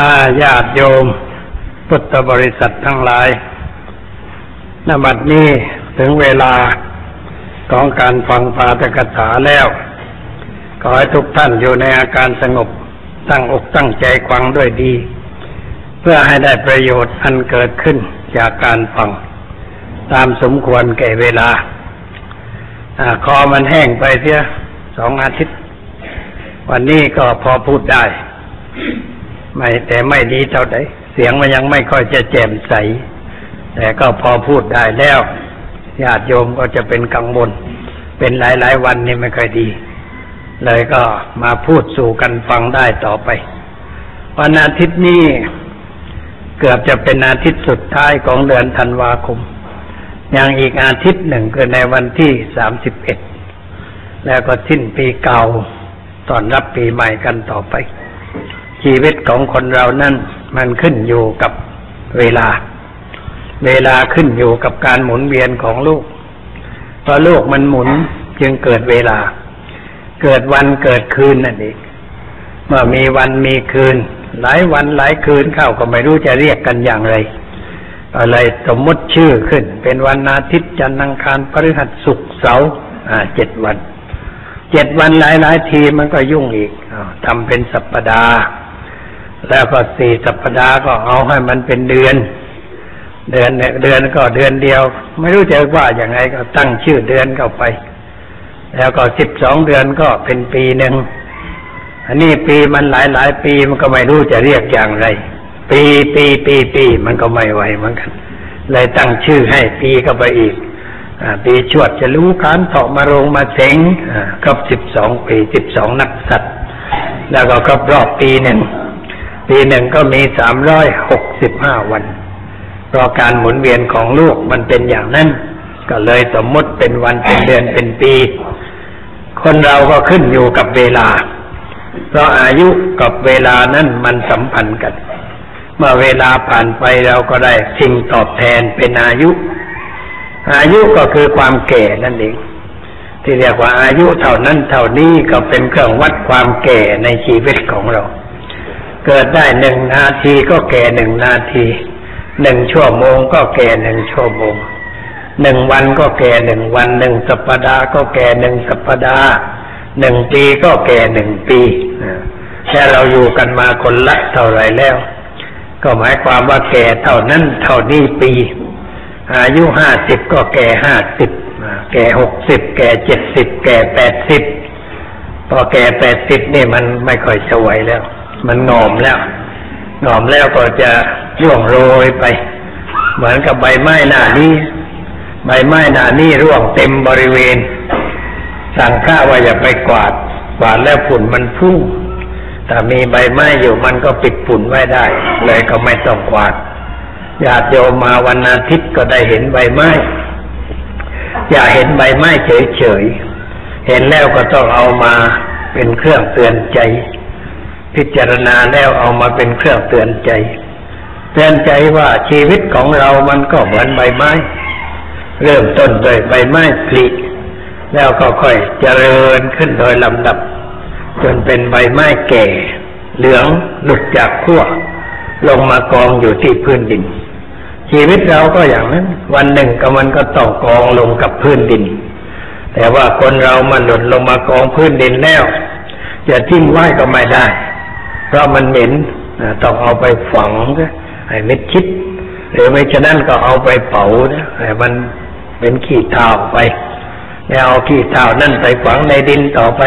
อาญาติโยม พุทธบริษัททั้งหลายนบัดนี้ถึงเวลาของการฟังปาตกถาแล้ว ขอให้ทุกท่านอยู่ในอาการสงบตั้งอกตั้งใจฟังด้วยดี เพื่อให้ได้ประโยชน์อันเกิดขึ้นจากการฟัง ตามสมควรแก่เวลาอคอมันแห้งไปเสียสองอาทิตย์ วันนี้ก็พอพูดได้ ไม่แต่ไม่ดีเท่าใดเสียงมันยังไม่ค่อยจะแจ่มใส แต่ก็พอพูดได้แล้วญาติโยมก็จะเป็นกังวลเป็นหลายๆวันนี่ไม่ค่อยดี เลยก็มาพูดสู่กันฟังได้ต่อไป วันอาทิตย์นี้เกือบจะเป็นอาทิตย์สุดท้ายของเดือนธันวาคม ยังอีกอาทิตย์หนึ่งคือในวันที่สามสิบเอ็ดแล้วก็สิ้นปีเก่าตอนรับปีใหม่กันต่อไป ชีวิตของคนเรานั้นมันขึ้นอยู่กับเวลา เวลาขึ้นอยู่กับการหมุนเวียนของลูกพอลูกมันหมุนจึงเกิดเวลา เกิดวันเกิดคืนนั่นเองเมื่อมีวันมีคืน หลายวันหลายคืนเข้าก็ไม่รู้จะเรียกกันอย่างไรอะไรสมมติชื่อขึ้น เป็นวันอาทิตย์จันทร์อังคารพฤหัสศุกร์เสาร์อ่าเจ็ดวันเจ็ดวันหลายหลายทีมันก็ยุ่งอีกอทำเป็นสัปปดาห์ แล้วก็สี่สัปดาห์ก็เอาให้มันเป็นเดือน เดือนเนี่ยเดือนก็เดือนเดียว ไม่รู้จะว่าอย่างไงก็ตั้งชื่อเดือนเข้าไป แล้วก็สิบสองเดือนก็เป็นปีหนึ่งอันนี้ปีมันหลายหลายปีมันก็ไม่รู้จะเรียกอย่างไร ปีปีปีปีมันก็ไม่ไหวเหมือนกัน เลยตั้งชื่อให้ปีก็ไปอีกปีชวดจะรู้การเถาะมาโรงมาเสงครบสิบสองปีสิบสองนักสัตว์ แล้วก็ครบรอบปีหนึ่ง ปีหนึ่งก็มีสามร้อยหกสิบห้าวัน เพราะการหมุนเวียนของลูกมันเป็นอย่างนั้น ก็เลยสมมติเป็นวันเป็นเดือนเป็นปี คนเราก็ขึ้นอยู่กับเวลา เพราะอายุกับเวลานั้นมันสัมพันธ์กัน เมื่อเวลาผ่านไปเราก็ได้สิ่งตอบแทนเป็นอายุ อายุก็คือความแก่นั่นเองที่เรียกว่าอายุเท่านั้นเท่านี้ก็เป็นเครื่องวัดความแก่ในชีวิตของเรา เกิดได้หนึ่งนาทีก็แก่หนึ่งนาทีหนึ่งชั่วโมงก็แก่หนึ่งชั่วโมงหนึ่งวันก็แก่หนึ่งวันหนึ่งสัปดาห์ก็แก่หนึ่งสัปดาห์หนึ่งปีก็แก่หนึ่งปีแค่เราอยู่กันมาคนละเท่าไรแล้ว ก็หมายความว่าแก่เท่านั้นเท่านี้ปี อายุห้าสิบก็แก่ห้าสิบแก่หกสิบแก่เจ็ดสิบแก่แปดสิบพอแก่แปดสิบนี่มันไม่ค่อยสวยแล้ว มันงอมแล้วงอมแล้วก็จะร่วงโรยไป เหมือนกับใบไม้หน้านี้ ใบไม้หน้านี้ร่วงเต็มบริเวณ สั่งข้าว่าอย่าไปกวาด กวาดแล้วฝุ่นมันพุ่งแต่มีใบไม้อยู่มันก็ปิดฝุ่นไว้ได้ เลยก็ไม่ต้องกวาดญาติโยมมาวันอาทิตย์ก็ได้เห็นใบไม้ อย่าเห็นใบไม้เฉยๆเห็นแล้วก็ต้องเอามาเป็นเครื่องเตือนใจ พิจารณาแล้วเอามาเป็นเครื่องเตือนใจ เตือนใจว่าชีวิตของเรามันก็เหมือนใบไม้ เริ่มต้นโดยใบไม้ผลิแล้วก็ค่อยเจริญขึ้นโดยลำดับ จนเป็นใบไม้แก่ เหลืองหลุดจากขั้วลงมากองอยู่ที่พื้นดิน ชีวิตเราก็อย่างนั้น วันหนึ่งก็มันก็ต้องกองลงกับพื้นดิน แต่ว่าคนเรามันหลุดลงมากองพื้นดินแล้วจะทิ้งไว้ก็ไม่ได้ เพราะมันเหม็นต้องเอาไปฝังนะให้เม็ดชิดหรือไม่ฉะนั้นก็เอาไปเผานะให้มันเป็นขี้เถ้าไปแล้วเอาขี้เถ้านั่นไปฝังในดินต่อไป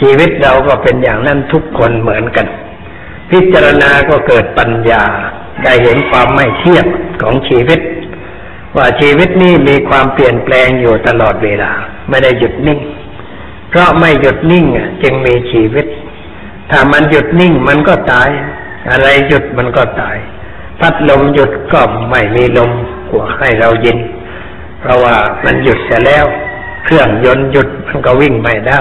ชีวิตเราก็เป็นอย่างนั้นทุกคนเหมือนกัน พิจารณาก็เกิดปัญญาได้เห็นความไม่เที่ยงของชีวิต ว่าชีวิตนี้มีความเปลี่ยนแปลงอยู่ตลอดเวลา ไม่ได้หยุดนิ่ง เพราะไม่หยุดนิ่งจึงมีชีวิต ถ้ามันหยุดนิ่งมันก็ตาย อะไรหยุดมันก็ตาย พัดลมหยุดก็ไม่มีลมหัวให้เราเย็น เพราะว่ามันหยุดเสียแล้ว เครื่องยนต์หยุดมันก็วิ่งไม่ได้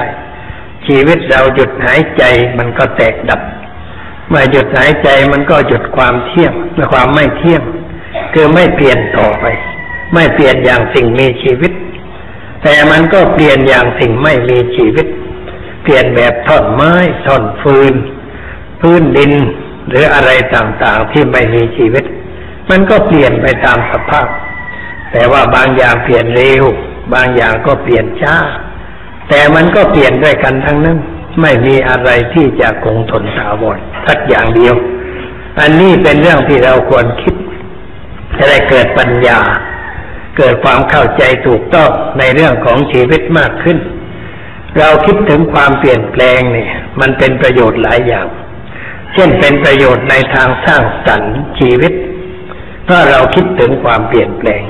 ชีวิตเราหยุดหายใจมันก็แตกดับเมื่อหยุดหายใจมันก็หยุดความเที่ยงและความไม่เที่ยง คือไม่เปลี่ยนต่อไป ไม่เปลี่ยนอย่างสิ่งมีชีวิต แต่มันก็เปลี่ยนอย่างสิ่งไม่มีชีวิต เปลี่ยนแบบท่อนไม้ท่อนฟืน พื้นดินหรืออะไรต่างๆที่ไม่มีชีวิต มันก็เปลี่ยนไปตามสภาพ แต่ว่าบางอย่างเปลี่ยนเร็ว บางอย่างก็เปลี่ยนช้า แต่มันก็เปลี่ยนด้วยกันทั้งนั้น ไม่มีอะไรที่จะคงทนถาวรสักอย่างเดียว อันนี้เป็นเรื่องที่เราควรคิดจะได้เกิดปัญญา เกิดความเข้าใจถูกต้องในเรื่องของชีวิตมากขึ้น เราคิดถึงความเปลี่ยนแปลงเนี่ย มันเป็นประโยชน์หลายอย่าง เช่นเป็นประโยชน์ในทางสร้างสรรค์ชีวิตเพราเราคิดถึงความเปลี่ยนแปลง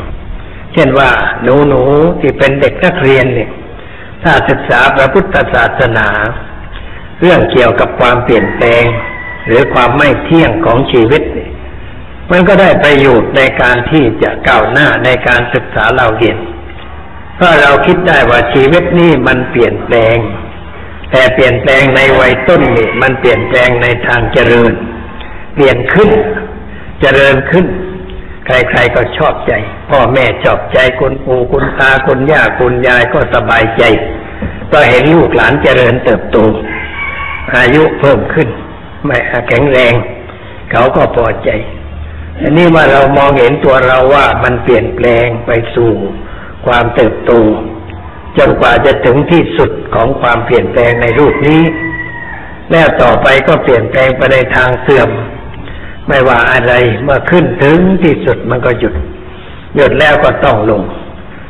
เช่นว่าหนูหนูที่เป็นเด็กนักเรียนเนี่ย ถ้าศึกษาพระพุทธศาสนา เรื่องเกี่ยวกับความเปลี่ยนแปลง หรือความไม่เที่ยงของชีวิตมันก็ได้ประโยชน์ในการที่จะก้าวหน้าในการศึกษาเราเรียน เพราะเราคิดได้ว่าชีวิตนี้มันเปลี่ยนแปลง แต่เปลี่ยนแปลงในวัยต้นนี่มันเปลี่ยนแปลงในทางเจริญ เปลี่ยนขึ้น เจริญขึ้น ใครๆก็ชอบใจ พ่อแม่ชอบใจคุณปู่คุณตาคุณย่าคุณยายก็สบายใจ ก็เห็นลูกหลานเจริญเติบโต อายุเพิ่มขึ้น ไม่แข็งแรง เขาก็พอใจอันนี้ว่าเรามองเห็นตัวเราว่ามันเปลี่ยนแปลงไปสู่ ความเติบโตจนกว่าจะถึงที่สุดของความเปลี่ยนแปลงในรูปนี้ แล้วต่อไปก็เปลี่ยนแปลงไปในทางเสื่อม ไม่ว่าอะไรเมื่อขึ้นถึงที่สุดมันก็หยุด หยุดแล้วก็ต้องลง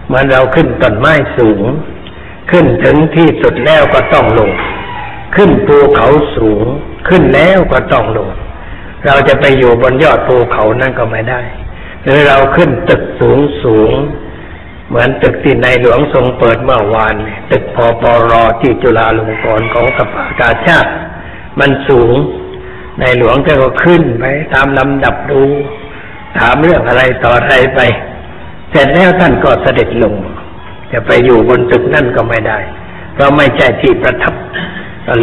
เหมือนเราขึ้นต้นไม้สูง ขึ้นถึงที่สุดแล้วก็ต้องลง ขึ้นภูเขาสูง ขึ้นแล้วก็ต้องลง เราจะไปอยู่บนยอดภูเขานั่นก็ไม่ได้ หรือเราขึ้นตึกสูงสูง เหมือนตึกที่ในหลวงทรงเปิดเมื่อวาน ตึกพอปรอที่จุฬาลงกรณ์ของสภากาชาติ มันสูง ในหลวงก็ขึ้นไปตามลำดับดู ถามเรื่องอะไรต่ออะไรไป เสร็จแล้วท่านก็เสด็จลง จะไปอยู่บนตึกนั่นก็ไม่ได้ เพราะไม่ใช่ที่ประทับ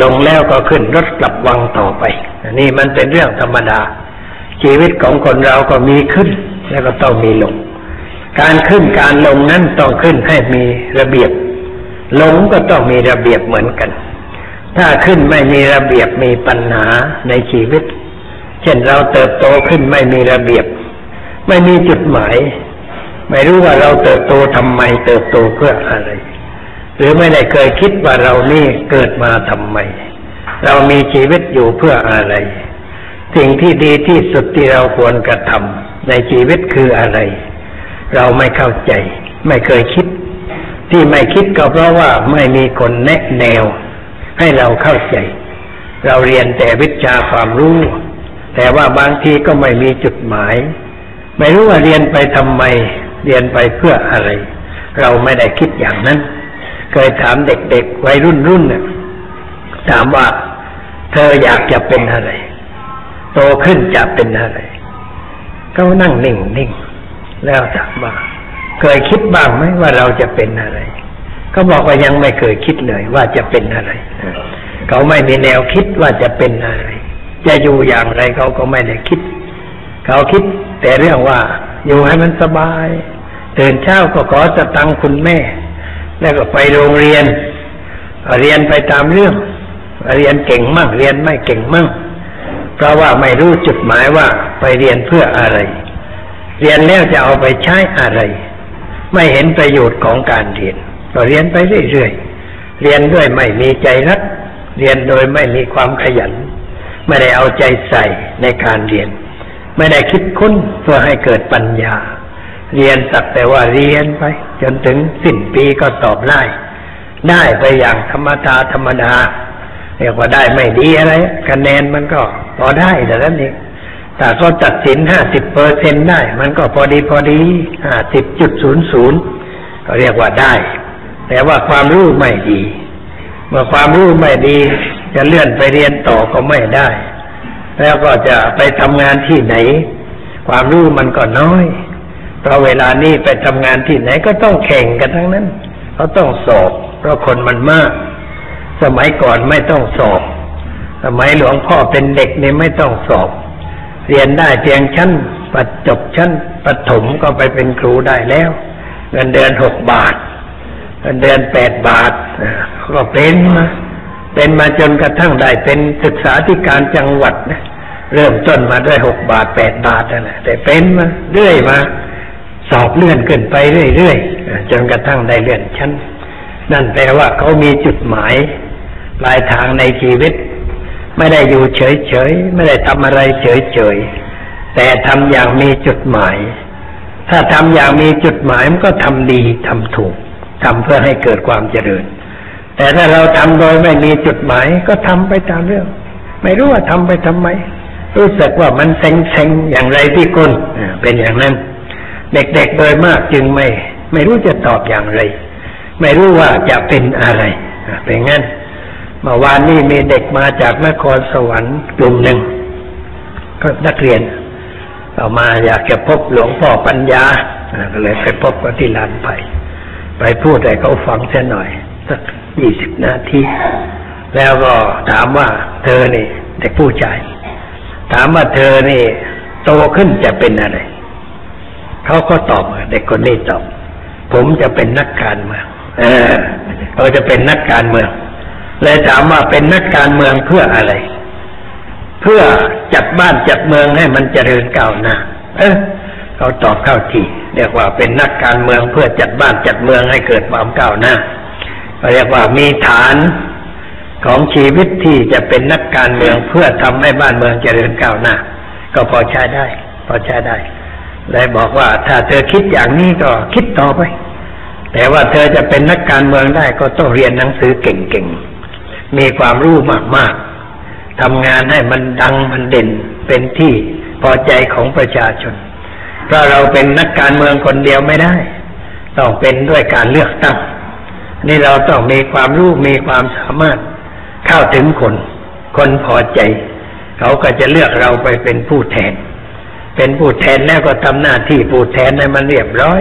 ลงแล้วก็ขึ้นรถกลับวังต่อไป นี่มันเป็นเรื่องธรรมดา ชีวิตของคนเราก็มีขึ้นแล้วก็ต้องมีลง การขึ้นการลงนั้นต้องขึ้นให้มีระเบียบ ลงก็ต้องมีระเบียบเหมือนกัน ถ้าขึ้นไม่มีระเบียบมีปัญหาในชีวิต เช่นเราเติบโตขึ้นไม่มีระเบียบ ไม่มีจุดหมาย ไม่รู้ว่าเราเติบโตทำไมเติบโตเพื่ออะไร หรือไม่ได้เคยคิดว่าเรานี่เกิดมาทำไม เรามีชีวิตอยู่เพื่ออะไร สิ่งที่ดีที่สุดที่เราควรกระทำในชีวิตคืออะไร เราไม่เข้าใจ ไม่เคยคิด ที่ไม่คิดก็เพราะว่าไม่มีคนแนะแนว ให้เราเข้าใจ เราเรียนแต่วิชาความรู้ แต่ว่าบางทีก็ไม่มีจุดหมาย ไม่รู้ว่าเรียนไปทำไม เรียนไปเพื่ออะไร เราไม่ได้คิดอย่างนั้น เคยถามเด็กๆวัยรุ่นรุ่นเนี่ยถามว่าเธออยากจะเป็นอะไร โตขึ้นจะเป็นอะไร เขานั่งนิ่งนิ่ง แล้วถามว่าเคยคิดบ้างไหมว่าเราจะเป็นอะไรเขาบอกว่ายังไม่เคยคิดเลยว่าจะเป็นอะไร เขาไม่มีแนวคิดว่าจะเป็นอะไร จะอยู่อย่างไรเขาก็ไม่ได้คิด เขาคิดแต่เรื่องว่า อยู่ให้มันสบายตื่นเช้าก็ขอจะตังคุณแม่ แล้วก็ไปโรงเรียน เรียนไปตามเรื่อง เรียนเก่งมั่งเรียนไม่เก่งมั่งเพราะว่าไม่รู้จุดหมายว่าไปเรียนเพื่ออะไร เรียนแล้วจะเอาไปใช้อะไร ไม่เห็นประโยชน์ของการเรียน ก็เรียนไปเรื่อยๆ เรียนด้วยไม่มีใจรัก เรียนโดยไม่มีความขยัน ไม่ได้เอาใจใส่ในการเรียน ไม่ได้คิดค้นเพื่อให้เกิดปัญญา เรียนสักแต่ว่าเรียนไป จนถึงสิ้นปีก็สอบได้ ได้ไปอย่างธรรมดาธรรมดาเรียกว่าได้ไม่ดีอะไร คะแนนมันก็พอได้แต่นั้นเอง แต่ก็ตัดสินห้าสิบเปอร์เซ็นได้ มันก็พอดีพอดีห้าสิบจุดศูนย์ศูนย์ก็เรียกว่าได้ แต่ว่าความรู้ไม่ดี เมื่อความรู้ไม่ดี จะเลื่อนไปเรียนต่อก็ไม่ได้ แล้วก็จะไปทำงานที่ไหน ความรู้มันก็น้อย เพราะเวลานี้ไปทำงานที่ไหนก็ต้องแข่งกันทั้งนั้นเขาต้องสอบ เพราะคนมันมาก สมัยก่อนไม่ต้องสอบ สมัยหลวงพ่อเป็นเด็กเนี่ยไม่ต้องสอบ เรียนได้เพียงชั้นปจบชั้นปฐมก็ไปเป็นครูได้แล้ว เงินเดือนหกบาท เงินเดือนแปดบาทก็เป็นมาเป็นมาจนกระทั่งได้เป็นศึกษาธิการจังหวัดนะเริ่มต้นมาด้วยหกบาทแปดบาทนั่นแหละแต่เป็นมาเรื่อยมาสอบเลื่อนขึ้นไปเรื่อยๆจนกระทั่งได้เลื่อนชั้น นั่นแปลว่าเขามีจุดหมายปลายทางในชีวิต ไม่ได้อยู่เฉยๆ ไม่ได้ทำอะไรเฉยๆ แต่ทำอย่างมีจุดหมาย ถ้าทำอย่างมีจุดหมายมันก็ทำดีทำถูกทำเพื่อให้เกิดความเจริญ แต่ถ้าเราทำโดยไม่มีจุดหมายก็ทำไปตามเรื่อง ไม่รู้ว่าทำไปทำไม รู้สึกว่ามันเซ็งๆ อย่างไรที่ก้นเป็นอย่างนั้น เด็กๆโดยมากจึงไม่ ไม่รู้จะตอบอย่างไร ไม่รู้ว่าจะเป็นอะไรเป็นงั้น เมื่อวานนี้มีเด็กมาจากนครสวรรค์กลุ่มหนึ่งก็นักเรียนเอามาอยากจะพบหลวงพ่อปัญญาก็เลยไปพบกันที่ลานไผ่ไปพูดให้เขาฟังแค่หน่อย สักยี่สิบนาที แล้วก็ถามว่าเธอนี่เด็กผู้ชายถามว่าเธอนี่ โตขึ้นจะเป็นอะไร เขาก็ตอบเด็กคนนี้ตอบ ผมจะเป็นนักการเมืองเออเขาจะเป็นนักการเมือง เลยถามว่าเป็นนักการเมืองเพื่ออะไร เพื่อจัดบ้านจัดเมืองให้มันเจริญก้าวหน้า เออเขาตอบเข้าทีเรียกว่าเป็นนักการเมืองเพื่อจัดบ้านจัดเมืองให้เกิดความก้าวหน้าเรียกว่ามีฐานของชีวิตที่จะเป็นนักการเมืองเพื่อทำให้บ้านเมืองเจริญก้าวหน้า ก็พอใช้ได้ พอใช้ได้เลยบอกว่าถ้าเธอคิดอย่างนี้ก็คิดต่อไป แต่ว่าเธอจะเป็นนักการเมืองได้ก็ต้องเรียนหนังสือเก่งๆ มีความรู้มากๆทำงานให้มันดังมันเด่นเป็นที่พอใจของประชาชน เพราะเราเป็นนักการเมืองคนเดียวไม่ได้ ต้องเป็นด้วยการเลือกตั้ง นี่เราต้องมีความรู้มีความสามารถเข้าถึงคน คนพอใจ เขาก็จะเลือกเราไปเป็นผู้แทน เป็นผู้แทนแล้วก็ทำหน้าที่ผู้แทนให้มันเรียบร้อย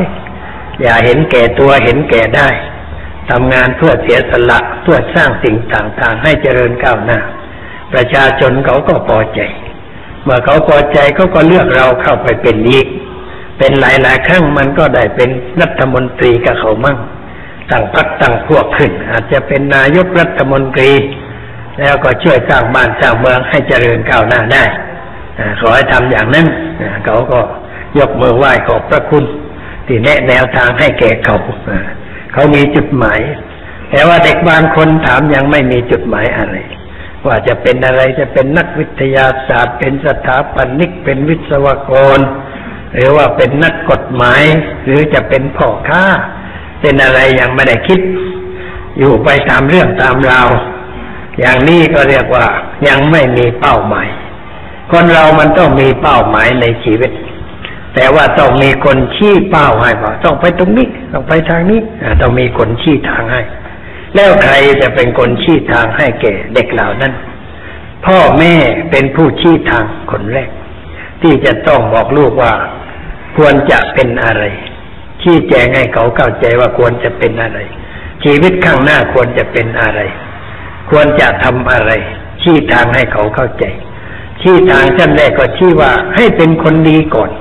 อย่าเห็นแก่ตัวเห็นแก่ได้ ทำงานเพื่อเสียสละเพื่อสร้างสิ่งต่างๆ ให้เจริญก้าวหน้า ประชาชนเขาก็พอใจ เมื่อเขาพอใจเขาก็เลือกเราเข้าไปเป็นอีกเป็นหลายๆครั้งมันก็ได้เป็นรัฐมนตรีกับเขามั่งตั้งพักตั้งพวกขึ้น อาจจะเป็นนายกรัฐมนตรี แล้วก็ช่วยสร้างบ้านสร้างเมืองให้เจริญก้าวหน้าได้ขอให้ทำอย่างนั้นเขาก็ยกมือไหว้ขอบพระคุณ ที่แนะแนวทางให้แก่เขา เขามีจุดหมาย แต่ว่าเด็กบางคนถามยังไม่มีจุดหมายอะไร ว่าจะเป็นอะไรจะเป็นนักวิทยาศาสตร์ เป็นสถาปนิก เป็นวิศวกร หรือว่าเป็นนักกฎหมาย หรือจะเป็นพ่อค้า เป็นอะไรยังไม่ได้คิด อยู่ไปตามเรื่องตามราวอย่างนี้ก็เรียกว่ายังไม่มีเป้าหมาย คนเรามันต้องมีเป้าหมายในชีวิต แต่ว่าต้องมีคนชี้เป้าให้ว่าต้องไปตรงนี้ ต้องไปทางนี้ต้องมีคนชี้ทางให้ แล้วใครจะเป็นคนชี้ทางให้แก่เด็กเหล่านั้น พ่อแม่เป็นผู้ชี้ทางคนแรก ที่จะต้องบอกลูกว่าควรจะเป็นอะไรชี้แจงให้เขาเข้าใจว่าควรจะเป็นอะไร ชีวิตข้างหน้าควรจะเป็นอะไร ควรจะทำอะไร ชี้ทางให้เขาเข้าใจ ชี้ทางชั้นแรกก็ชี้ว่าให้เป็นคนดีก่อน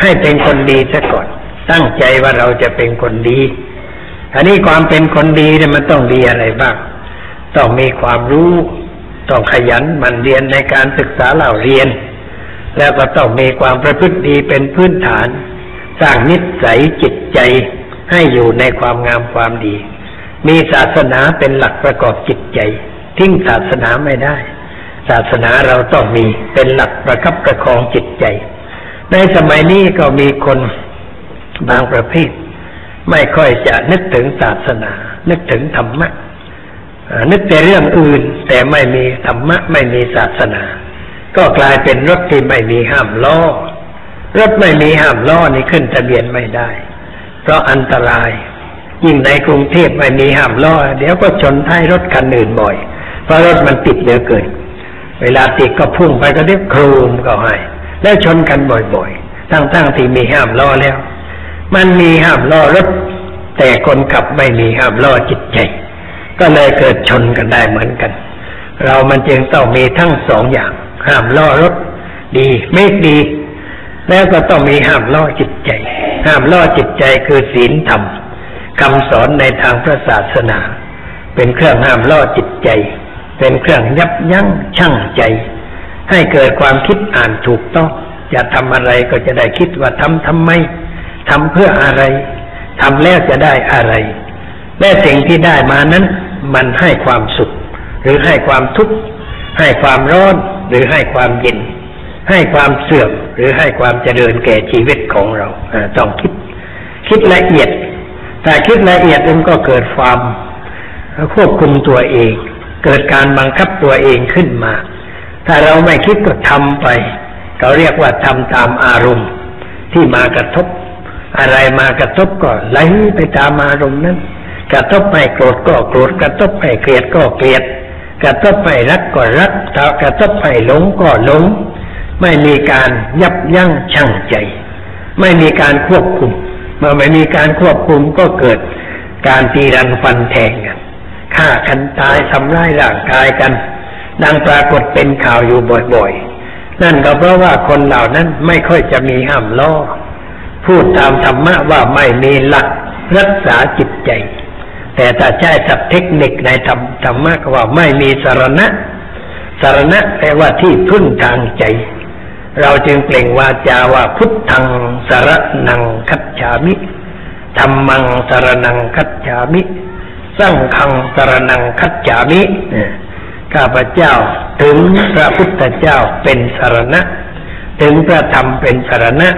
ให้เป็นคนดีซะก่อน ตั้งใจว่าเราจะเป็นคนดี อันนี้ความเป็นคนดีเนี่ยมันต้องดีอะไรบ้าง ต้องมีความรู้ ต้องขยันมันเรียนในการศึกษาเหล่าเรียน แล้วก็ต้องมีความประพฤติดีเป็นพื้นฐาน สร้างนิสัยจิตใจให้อยู่ในความงามความดี มีศาสนาเป็นหลักประกอบจิตใจ ทิ้งศาสนาไม่ได้ ศาสนาเราต้องมีเป็นหลักประคับประคองจิตใจ ในสมัยนี้ก็มีคนบางประเภท ไม่ค่อยจะนึกถึงศาสนา นึกถึงธรรมะนึกแต่เรื่องอื่น แต่ไม่มีธรรมะ ไม่มีศาสนา ก็กลายเป็นรถที่ไม่มีห้ามล้อรถไม่มีห้ามล้อนี่ขึ้นทะเบียนไม่ได้ เพราะอันตราย ยิ่งในกรุงเทพไม่มีห้ามล้อเดี๋ยวก็ชนท้ายรถคันอื่นบ่อย เพราะรถมันติดเยอะเกินเวลาติดก็พุ่งไปก็เรียกครูมก็ให้ แล้วชนกันบ่อยๆทั้งๆที่มีห้ามล้อแล้ว มันมีห้ามล้อรถ แต่คนขับไม่มีห้ามล้อจิตใจ ก็เลยเกิดชนกันได้เหมือนกัน เรามันจึงต้องมีทั้งสองอย่าง ห้ามล่อรถ ดีไม่ดี แล้วก็ต้องมีห้ามล่อจิตใจ ห้ามล่อจิตใจคือศีลธรรมคำสอนในทางพระศาสนา เป็นเครื่องห้ามล่อจิตใจ เป็นเครื่องยับยั้งชั่งใจ ให้เกิดความคิดอ่านถูกต้องจะทำอะไรก็จะได้คิดว่าทำทำไมทำเพื่ออะไรทำแล้วจะได้อะไร และสิ่งที่ได้มานั้น มันให้ความสุข หรือให้ความทุกข์ให้ความร้อนหรือให้ความเย็น ให้ความเสื่อมหรือให้ความเจริญแก่ชีวิตของเราต้องคิด คิดละเอียด แต่คิดละเอียดมันก็เกิดความควบคุมตัวเอง เกิดการบังคับตัวเองขึ้นมา ถ้าเราไม่คิดก็ทำไปเขาเรียกว่าทำตามอารมณ์ที่มากระทบ อะไรมากระทบก็ไหลไปตามอารมณ์นั้น กระทบให้โกรธก็โกรธกระทบให้เกลียดก็เกลียด กระทบให้รักก็รักกระทบให้หลงก็หลง ไม่มีการยับยั้งชั่งใจ ไม่มีการควบคุม เมื่อไม่มีการควบคุมก็เกิดการตีรันฟันแทงกันฆ่ากันตายทำร้ายร่างกายกัน ดังปรากฏเป็นข่าวอยู่บ่อยๆ นั่นก็เพราะว่าคนเหล่านั้นไม่ค่อยจะมีห้ามล้อ พูดตามธรรมะว่าไม่มีหลักรักษาจิตใจ แต่ถ้าใช้ศัพท์เทคนิคในธรรมธรรมะก็ว่าไม่มีสารณะ สารณะแปลว่าที่พึ่งทางใจ เราจึงเปล่งวาจาว่าพุทธังสารนังคัจฉามิธรรมังสารนังคัจฉามิ สังฆังสารนังคัจฉามิ ข้าพเจ้าถึงพระพุทธเจ้าเป็นสารณะ ถึงพระธรรมเป็นสารณะ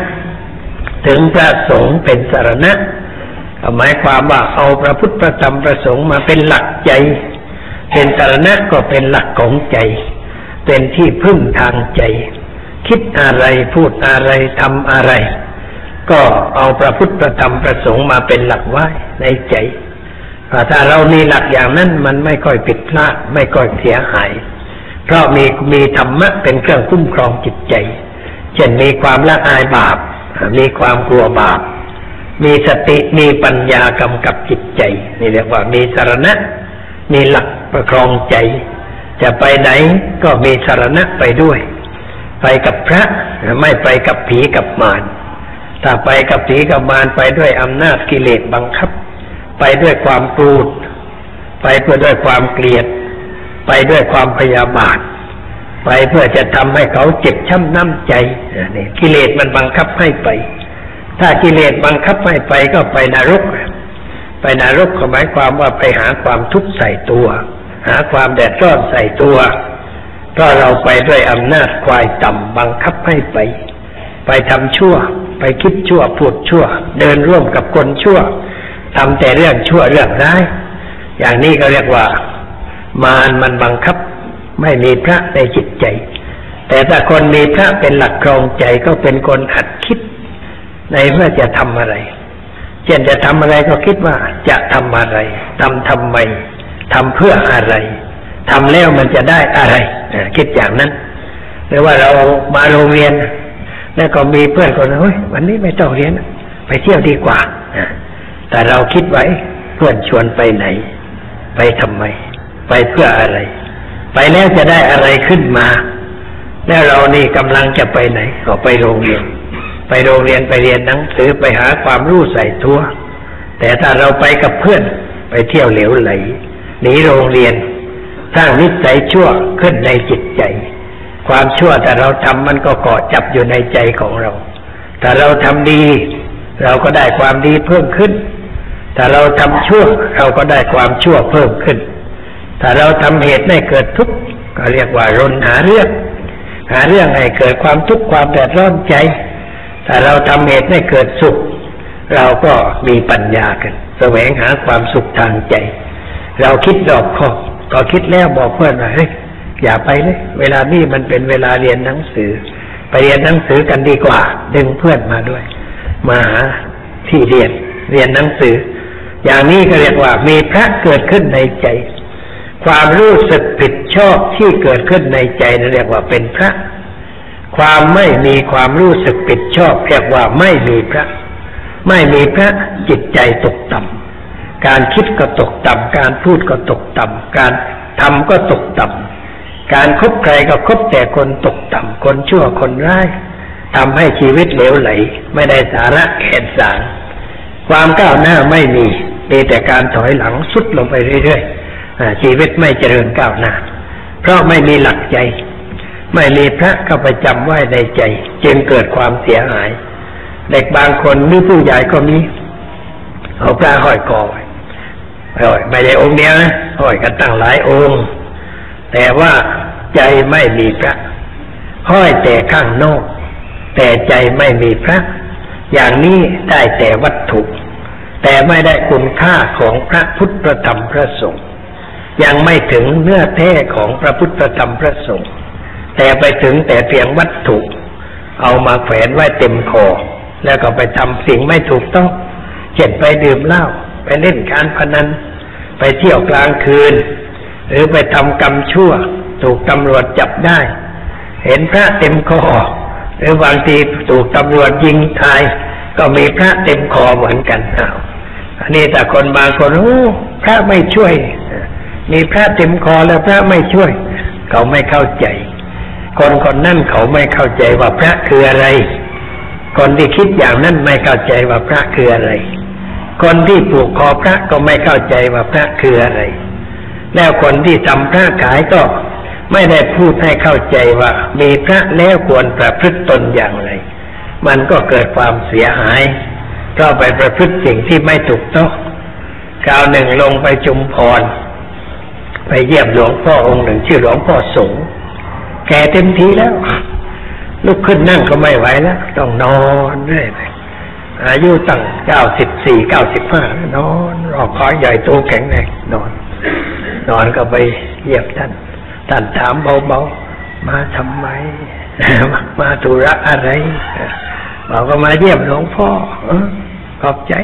ถึงพระสงฆ์เป็นสารณะหมายความว่าเอาพระพุทธพระธรรมพระสงฆ์มาเป็นหลักใจ เป็นสารณะก็เป็นหลักของใจ เป็นที่พึ่งทางใจ คิดอะไรพูดอะไรทำอะไร ก็เอาพระพุทธพระธรรมพระสงฆ์มาเป็นหลักไว้ในใจ ถ้าเรามีหลักอย่างนั้นมันไม่ค่อยผิดพลาดไม่ค่อยเสียหาย เพราะมีมีธรรมะเป็นเครื่องคุ้มครองจิตใจ เช่นมีความละอายบาป มีความกลัวบาป มีสติมีปัญญากำกับจิตใจ นี่เรียกว่ามีสารณะ มีหลักประคองใจ จะไปไหนก็มีสารณะไปด้วย ไปกับพระไม่ไปกับผีกับมารถ้าไปกับผีกับมารไปด้วยอำนาจกิเลสบังคับ ไปด้วยความปรูด ไปเพื่อด้วยความเกลียด ไปด้วยความพยาบาท ไปเพื่อจะทำให้เขาเจ็บช้ำน้ำใจนี่กิเลสมันบังคับให้ไป ถ้ากิเลสบังคับให้ไปก็ไปนรก ไปนรกหมายความว่าไปหาความทุกข์ใส่ตัว หาความแดดร้อนใส่ตัวเพราะเราไปด้วยอำนาจควายต่ำบังคับให้ไป ไปทำชั่ว ไปคิดชั่วพูดชั่ว เดินร่วมกับคนชั่ว ทำแต่เรื่องชั่วเรื่องร้าย อย่างนี้ก็เรียกว่ามารมันบังคับไม่มีพระในจิตใจ แต่ถ้าคนมีพระเป็นหลักครองใจก็เป็นคนหัดคิด ในเมื่อจะทำอะไร เช่นจะทำอะไรก็คิดว่าจะทำอะไรทำทำไมทำเพื่ออะไรทำแล้วมันจะได้อะไรคิดอย่างนั้นหรือว่าเรามาโรงเรียน แล้วก็มีเพื่อนคนเฮ้ยวันนี้ไม่ต้องเรียน ไปเที่ยวดีกว่า แต่เราคิดไว้เพื่อนชวนไปไหน ไปทำไม ไปเพื่ออะไร ไปแล้วจะได้อะไรขึ้นมา แล้วเรานี่กำลังจะไปไหนก็ไปโรงเรียน ไปโรงเรียนไปเรียนหนังสือไปหาความรู้ใส่ทั่ว แต่ถ้าเราไปกับเพื่อนไปเที่ยวเหลวไหลหนีโรงเรียนสร้างนิสัยชั่วขึ้นในจิตใจ ความชั่วแต่เราทำมันก็เกาะจับอยู่ในใจของเรา แต่เราทำดี เราก็ได้ความดีเพิ่มขึ้น ถ้าเราทำชั่วเราก็ได้ความชั่วเพิ่มขึ้น ถ้าเราทำเหตุให้เกิดทุกข์ก็เรียกว่ารนหาเรื่อง หาเรื่องให้เกิดความทุกข์ความแดดร้อนใจ ถ้าเราทำเหตุให้เกิดสุข เราก็มีปัญญากันแสวงหาความสุขทางใจ เราคิดรอบคอบก็คิดแล้วบอกเพื่อนว่าเฮ้ยอย่าไปเลยเวลานี้มันเป็นเวลาเรียนหนังสือ ไปเรียนหนังสือกันดีกว่า ดึงเพื่อนมาด้วย มาหาที่เรียนเรียนหนังสือ อย่างนี้ก็เรียกว่ามีพระเกิดขึ้นในใจ ความรู้สึกผิดชอบที่เกิดขึ้นในใจนั่นเรียกว่าเป็นพระ ความไม่มีความรู้สึกผิดชอบเรียกว่าไม่มีพระ ไม่มีพระจิตใจตกต่ำการคิดก็ตกต่ำการพูดก็ตกต่ำการทำก็ตกต่ำการคบใครก็คบแต่คนตกต่ำคนชั่วคนร้ายทำให้ชีวิตเหลวไหล ไม่ได้สาระแก่นสารความก้าวหน้าไม่มี มีแต่การถอยหลังสุดลงไปเรื่อยๆชีวิตไม่เจริญก้าวหน้าเพราะไม่มีหลักใจ ไม่มีพระเข้าไปจำไว้ในใจ จึงเกิดความเสียหาย เด็กบางคนหรือผู้ใหญ่ก็มีเอาพระห้อยคอไว้ห้อยไม่ได้องค์เดียวนะห้อยกันตั้งหลายองค์ แต่ว่าใจไม่มีพระห้อยแต่ข้างนอก แต่ใจไม่มีพระ อย่างนี้ได้แต่วัตถุ แต่ไม่ได้คุณค่าของพระพุทธธรรมพระสงฆ์ยังไม่ถึงเนื้อแท้ของพระพุทธธรรมพระสงฆ์แต่ไปถึงแต่เพียงวัตถุ เอามาแขวนไว้เต็มคอ แล้วก็ไปทำสิ่งไม่ถูกต้องเช่นไปดื่มเหล้าไปเล่นการพนัน ไปเที่ยวกลางคืน หรือไปทำกรรมชั่ว ถูกตำรวจจับได้ เห็นพระเต็มคอหรือบางทีถูกตำรวจยิงตาย ก็มีพระเต็มคอเหมือนกันอ้าวอันนี้แต่คนบางคนโอ้พระไม่ช่วย มีพระเต็มคอแล้วพระไม่ช่วย เขาไม่เข้าใจ คนคนนั่นเขาไม่เข้าใจว่าพระคืออะไร คนที่คิดอย่างนั้นไม่เข้าใจว่าพระคืออะไร คนที่ผูกคอพระก็ไม่เข้าใจว่าพระคืออะไร แล้วคนที่ทำพระขายก็ไม่ได้พูดให้เข้าใจว่า มีพระแล้วควรประพฤติตนอย่างไร มันก็เกิดความเสียหายเพราะไปประพฤติสิ่งที่ไม่ถูกต้องคราวหนึ่งลงไปจุมพร ไปเยี่ยมหลวงพ่อองค์หนึ่งชื่อหลวงพ่อสงแก่เต็มทีแล้ว ลุกขึ้นนั่งก็ไม่ไหวแล้ว ต้องนอนเรื่อยไปอายุตั้งเก้าสิบสี่เก้าสิบห้านอนรอกคอยใหญ่โตแข็งแรงนอน นอนก็ไปเยี่ยมท่าน ท่านถามเบาๆ มาทำไม มาธุระอะไร บอกก็มาเยี่ยมหลวงพ่อขอบใจ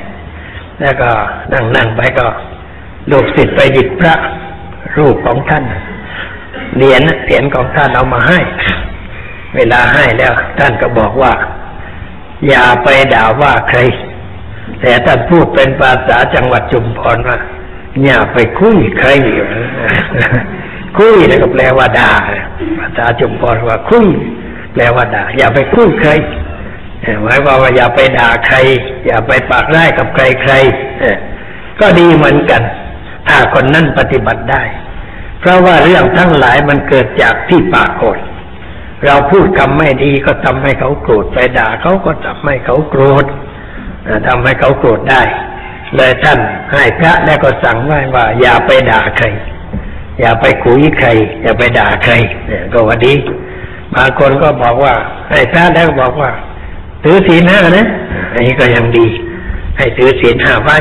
แล้วก็นั่งนั่งไปก็ลูกศิษย์ไปหยิบพระรูปของท่านเหรียญเหรียญของท่านเอามาให้ เวลาให้แล้ว ท่านก็บอกว่า อย่าไปด่าว่าใคร แต่ท่านพูดเป็นภาษาจังหวัดจุมพรว่าอย่าไปคุยใครคุยแล้วก็แปลว่าด่าภาษาจุมพรว่าคุยแปลว่าด่าอย่าไปคุยใคร หมายความว่าอย่าไปด่าใคร อย่าไปปากร้ายกับใครใครก็ดีเหมือนกัน ถ้าคนนั้นปฏิบัติได้ เพราะว่าเรื่องทั้งหลายมันเกิดจากที่ปากคนเราพูดคำไม่ดีก็ทำให้เขาโกรธไปด่าเขาก็ทำให้เขาโกรธทำให้เขาโกรธได้ เลยท่านให้พระแล้วก็สั่งไว้ว่า อย่าไปด่าใคร อย่าไปคุยใคร อย่าไปด่าใครก็ว่าดีบางคนก็บอกว่าให้พระแล้วบอกว่า ถือศีลห้านะ อันนี้ก็ยังดี ให้ถือศีลห้าไว้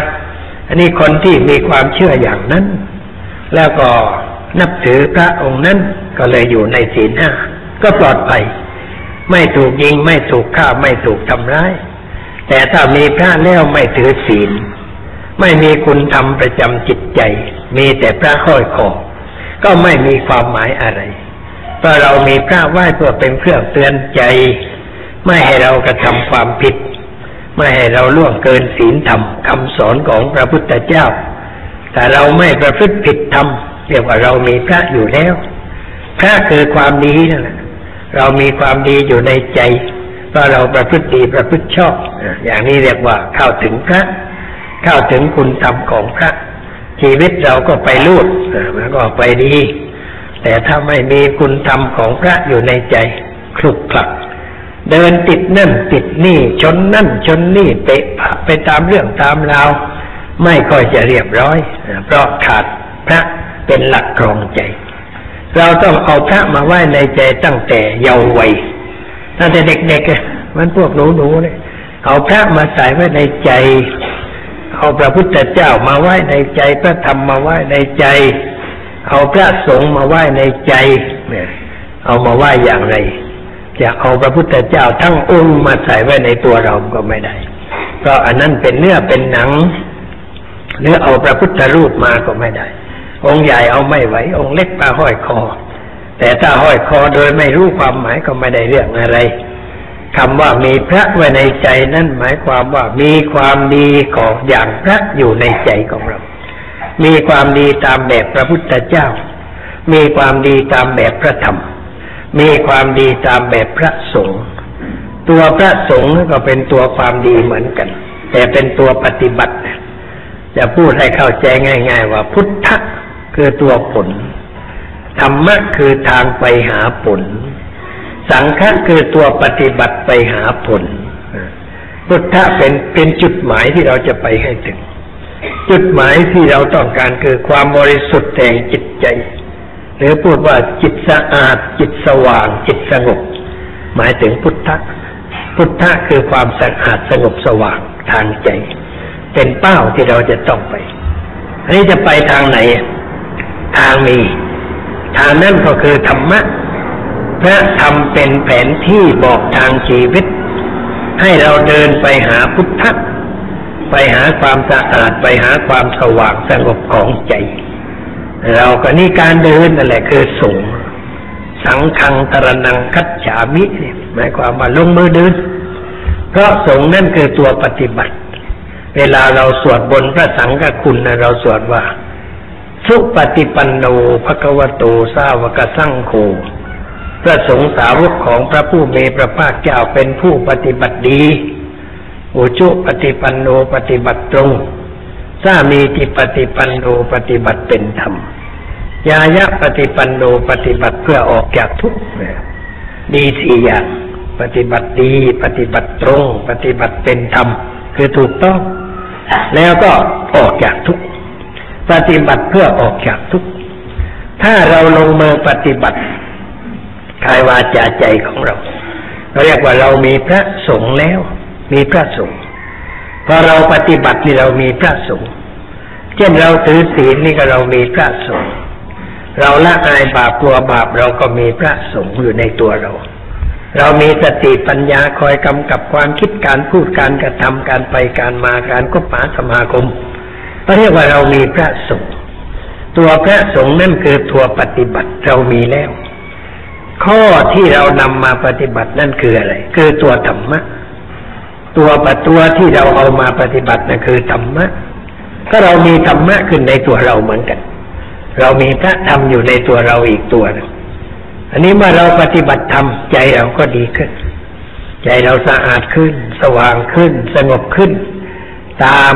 อันนี้คนที่มีความเชื่ออย่างนั้น แล้วก็นับถือพระองค์นั้นก็เลยอยู่ในศีลห้าก็ปลอดภัย ไม่ถูกยิงไม่ถูกฆ่าไม่ถูกทำร้าย แต่ถ้ามีพระแล้วไม่ถือศีล ไม่มีคุณธรรมประจำจิตใจ มีแต่พระห้อยคอก็ไม่มีความหมายอะไรเพราะเรามีพระไหว้เพื่อเป็นเครื่องเตือนใจ ไม่ให้เรากระทำความผิด ไม่ให้เราล่วงเกินศีลธรรมคำสอนของพระพุทธเจ้า แต่เราไม่ประพฤติผิดธรรมเรียกว่าเรามีพระอยู่แล้ว พระคือความดีนั่นแหละเรามีความดีอยู่ในใจว่าเราประพฤติดีประพฤติชอบ อย่างนี้เรียกว่าเข้าถึงพระ เข้าถึงคุณธรรมของพระ ชีวิตเราก็ไปลูดมันก็ไปดี แต่ถ้าไม่มีคุณธรรมของพระอยู่ในใจคลุกคลัก เดินติดนั่นติดนี่ ชนนั่นชนนี่เปะไปตามเรื่องตามราว ไม่ค่อยจะเรียบร้อย เพราะขาดพระเป็นหลักครองใจ เราต้องเอาพระมาไหว้ในใจตั้งแต่เยาว์วัยตั้งแต่เด็กๆมันพวกหนูๆเนี่ยเอาพระมาใส่ไว้ในใจ เอาพระพุทธเจ้ามาไหว้ในใจพระธรรมมาไหว้ในใจ เอาพระสงฆ์มาไหว้ในใจเนี่ยเอามาไหว้อย่างไร จะเอาพระพุทธเจ้าทั้งองค์มาใส่ไว้ในตัวเราก็ไม่ได้ เพราะอันนั้นเป็นเนื้อเป็นหนังหรือเอาพระพุทธรูปมาก็ไม่ได้ องค์ใหญ่เอาไม่ไหว องค์เล็กมาห้อยคอ แต่ถ้าห้อยคอโดยไม่รู้ความหมายก็ไม่ได้เรื่องอะไรคำว่ามีพระไว้ในใจนั่นหมายความว่ามีความดีของอย่างพระอยู่ในใจของเรา มีความดีตามแบบพระพุทธเจ้า มีความดีตามแบบพระธรรม มีความดีตามแบบพระสงฆ์ตัวพระสงฆ์ก็เป็นตัวความดีเหมือนกัน แต่เป็นตัวปฏิบัติ จะพูดให้เข้าใจง่าย ๆ ว่าพุทธคือตัวผลธรรมะคือทางไปหาผล สังฆะคือตัวปฏิบัติไปหาผล พุทธะเป็นเป็นจุดหมายที่เราจะไปให้ถึง จุดหมายที่เราต้องการคือความบริสุทธิ์แห่งจิตใจ หรือพูดว่าจิตสะอาด จิตสว่าง จิตสงบ หมายถึงพุทธะพุทธะคือความสะอาดสงบสว่างทางใจ เป็นเป้าที่เราจะต้องไป อันนี้จะไปทางไหน ทางมี ทางนั้นก็คือธรรมะพระธรรมเป็นแผนที่บอกทางชีวิต ให้เราเดินไปหาพุทธะไปหาความสะอาดไปหาความสว่างสงบของใจ เราก็นี่การเดินนั่นแหละคือส่งสังฆังตรนังคัจฉามิหมายความว่าลงมือเดิน เพราะสงนั่นคือตัวปฏิบัติ เวลาเราสวดบนพระสังฆคุณนะเราสวดว่าสุปฏิปันโนภควโตสาวกสังโฆพระสงฆ์สาวกของพระผู้มีพระภาคเจ้าเป็นผู้ปฏิบัติดี อุชุปฏิปันโนปฏิบัติตรง สามีจิปฏิปันโนปฏิบัติเป็นธรรมยายะปฏิปันโนปฏิบัติเพื่อออกจากทุกข์ดีสี่อย่างปฏิบัติดีปฏิบัติตรง ปฏิบัติเป็นธรรม คือถูกต้อง แล้วก็ออกจากทุกข์ปฏิบัติเพื่อออกจากทุกข์ถ้าเราลงมือปฏิบัติกายวาจาใจของเรา เราเรียกว่าเรามีพระสงฆ์แล้ว มีพระสงฆ์ พอเราปฏิบัตินี่เรามีพระสงฆ์เช่นเราถือศีลนี่ก็เรามีพระสงฆ์เราละอายบาปกลัวบาปเราก็มีพระสงฆ์อยู่ในตัวเรา เรามีสติปัญญาคอยกำกับความคิดการพูดการกระทำการไปการมาการก็ปาสมาคมเราเรียกว่าเรามีพระสงฆ์ตัวพระสงฆ์นั่นคือตัวปฏิบัติเรามีแล้ว ข้อที่เรานำมาปฏิบัตินั่นคืออะไร คือตัวธรรมะ ตัวปตัวที่เราเอามาปฏิบัตินั่นคือธรรมะก็เรามีธรรมะขึ้นในตัวเราเหมือนกัน เรามีพระธรรมอยู่ในตัวเราอีกตัวนึงอันนี้เมื่อเราปฏิบัติธรรมใจเราก็ดีขึ้น ใจเราสะอาดขึ้น สว่างขึ้น สงบขึ้น ตาม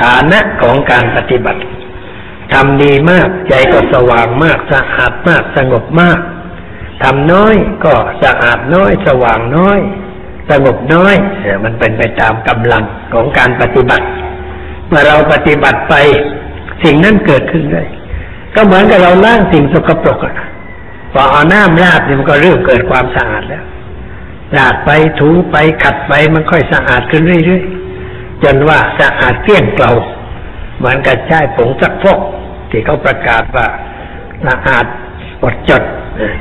ฐานะของการปฏิบัติทำดีมากใจก็สว่างมากสะอาดมากสงบมากทำน้อยก็สะอาดน้อย สว่างน้อย สงบน้อยมันเป็นไปตามกำลังของการปฏิบัติ เมื่อเราปฏิบัติไปสิ่งนั้นเกิดขึ้นเลยก็เหมือนกับเราล้างสิ่งสกปรกอะพอเอาน้ำราดมันก็เริ่มเกิดความสะอาดแล้วราดไปถูไปขัดไปมันค่อยสะอาดขึ้นเรื่อยๆจนว่าสะอาดเกลี้ยงเกลาเหมือนกับใช้ผงซักฟอกที่เขาประกาศว่าสะอาดหมดจด